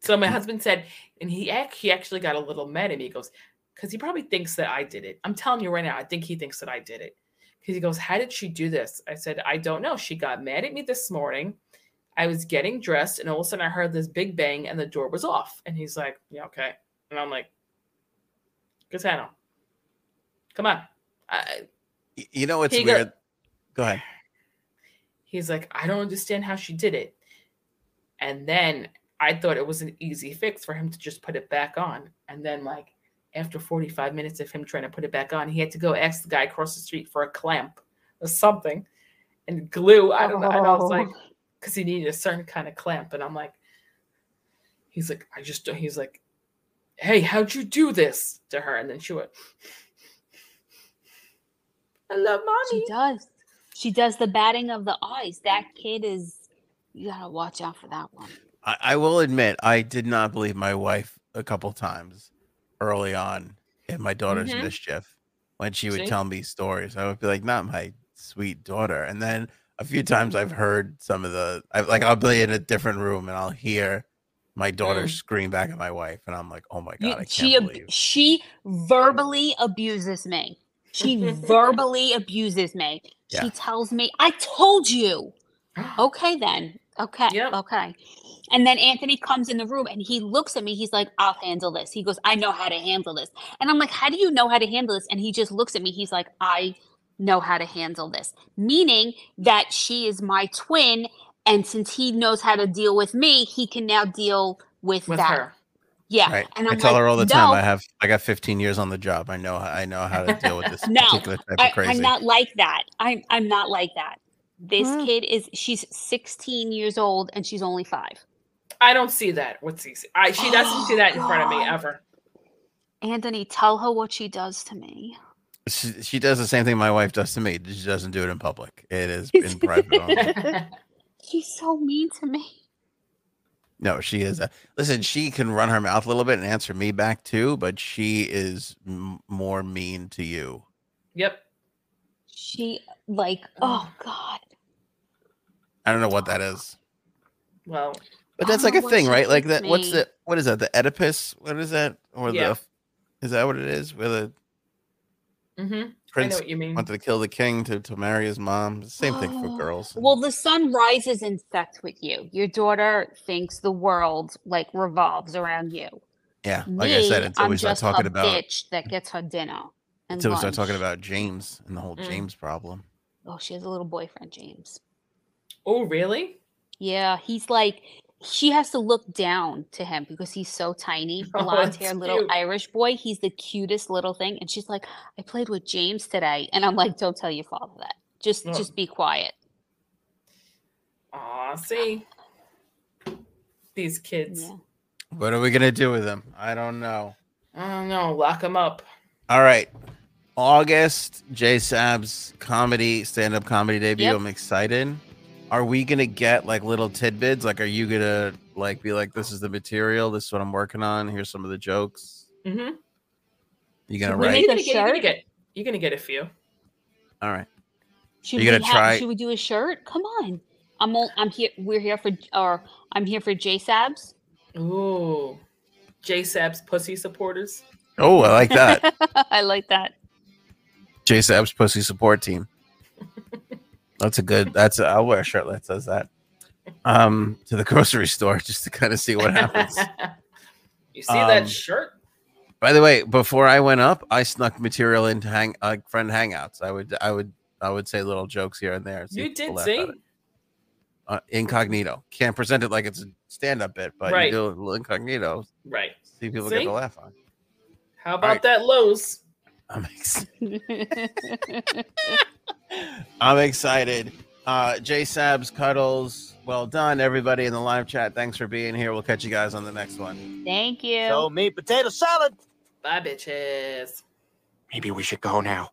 So my husband said, and he ac- he actually got a little mad at me. He goes, because he probably thinks that I did it. I'm telling you right now, I think he thinks that I did it. Because he goes, How did she do this? I said, I don't know. She got mad at me this morning. I was getting dressed, and all of a sudden I heard this big bang, and the door was off. And he's like, Yeah, okay. And I'm like, Casano, come on. I, You know what's weird? Go ahead. *sighs* he's like, I don't understand how she did it. And then I thought it was an easy fix for him to just put it back on. And then, like, after 45 minutes of him trying to put it back on, he had to go ask the guy across the street for a clamp or something and glue. I don't know. And I was like, *laughs* Oh. because he needed a certain kind of clamp. And I'm like, he's like, I just, he's like, hey, how'd you do this to her? And then she went, I love mommy. She does. She does the batting of the eyes. That kid is. You gotta watch out for that one. I, I will admit, I did not believe my wife a couple times early on in my daughter's Mhm. mischief when she would See? tell me stories. I would be like, "Not my sweet daughter," and then a few times I've heard some of the, I, like I'll be in a different room and I'll hear my daughter Mm. scream back at my wife, and I'm like, "Oh my god, You- I can't she ab- believe." she verbally abuses me. She *laughs* verbally abuses me. Yeah. She tells me, "I told you." *gasps* Okay, then. Okay. Yep. Okay. And then Anthony comes in the room and he looks at me. He's like, I'll handle this. He goes, I know how to handle this. And I'm like, How do you know how to handle this? And he just looks at me. He's like, I know how to handle this. Meaning that she is my twin. And since he knows how to deal with me, he can now deal with, with that. her. Yeah. Right. And I I'm tell like, her all the time. I have, I got 15 years on the job. I know, I know how to deal with this *laughs* No, particular type I, of crazy. I'm not like that. I'm I'm not like that. This Hmm. kid is she's 16 years old and she's only five. I don't see that with Cece. I she doesn't see that in front of me ever. Anthony, tell her what she does to me. she, she does the same thing my wife does to me. She doesn't do it in public. It is *laughs* in private. only. *laughs* She's so mean to me. No, she is. A, listen, she can run her mouth a little bit and answer me back too, but she is m- more mean to you. yep. She like, oh God. I don't know what that is, Well, but that's like a thing, right? Like thinks that. What's me. the what is that? The Oedipus? What is that? Or Yeah. the is that what it is? Where the Mm-hmm. I know Prince what you mean. wanted to kill the king to, to marry his mom. Same thing Oh, for *gasps* girls. Well, the sun rises and sets with you. Your daughter thinks the world like revolves around you. yeah, like Me, I said, until I'm we start just talking a about bitch that gets her dinner. And until we start talking about James and the whole Mm. James problem. Oh, she has a little boyfriend, James. Oh, really? Yeah, he's like she has to look down to him because he's so tiny, *laughs* Oh, blonde that's hair little cute. Irish boy. He's the cutest little thing, and she's like, "I played with James today," and I'm like, "Don't tell your father that. Just, Oh. just be quiet." Aw, see these kids. Yeah. What are we gonna do with them? I don't know. I don't know. Lock them up. All right. August, J Sab's comedy, stand up comedy debut. Yep. I'm excited. Are we gonna get like little tidbits? Like, are you gonna like be like, this is the material, this is what I'm working on, here's some of the jokes? Mm-hmm. You gonna we write? You're a gonna, get, you're gonna shirt? get. You're gonna get a few. All right. Should You we gotta have- try- Should we do a shirt? Come on. I'm. All, I'm here. We're here for. Or I'm here for J Sabs. Ooh, J Sab's pussy supporters. Oh, I like that. *laughs* I like that. J Sab's pussy support team. That's a good. That's a, I'll wear a shirt that says that. Um, to the grocery store just to kind of see what happens. *laughs* you see that Um, shirt? By the way, before I went up, I snuck material into hang uh, friend hangouts. I would, I would, I would say little jokes here and there. You did laugh see. uh, incognito. Can't present it like it's a stand-up bit, but Right. you do a little incognito. Right. See people See? get the laugh on. How about right. that Lowe's? I'm ex- *laughs* *laughs* I'm excited. Uh, J Sabs cuddles. Well done, everybody in the live chat. Thanks for being here. We'll catch you guys on the next one. Thank you. So me potato salad. Bye, bitches. Maybe we should go now.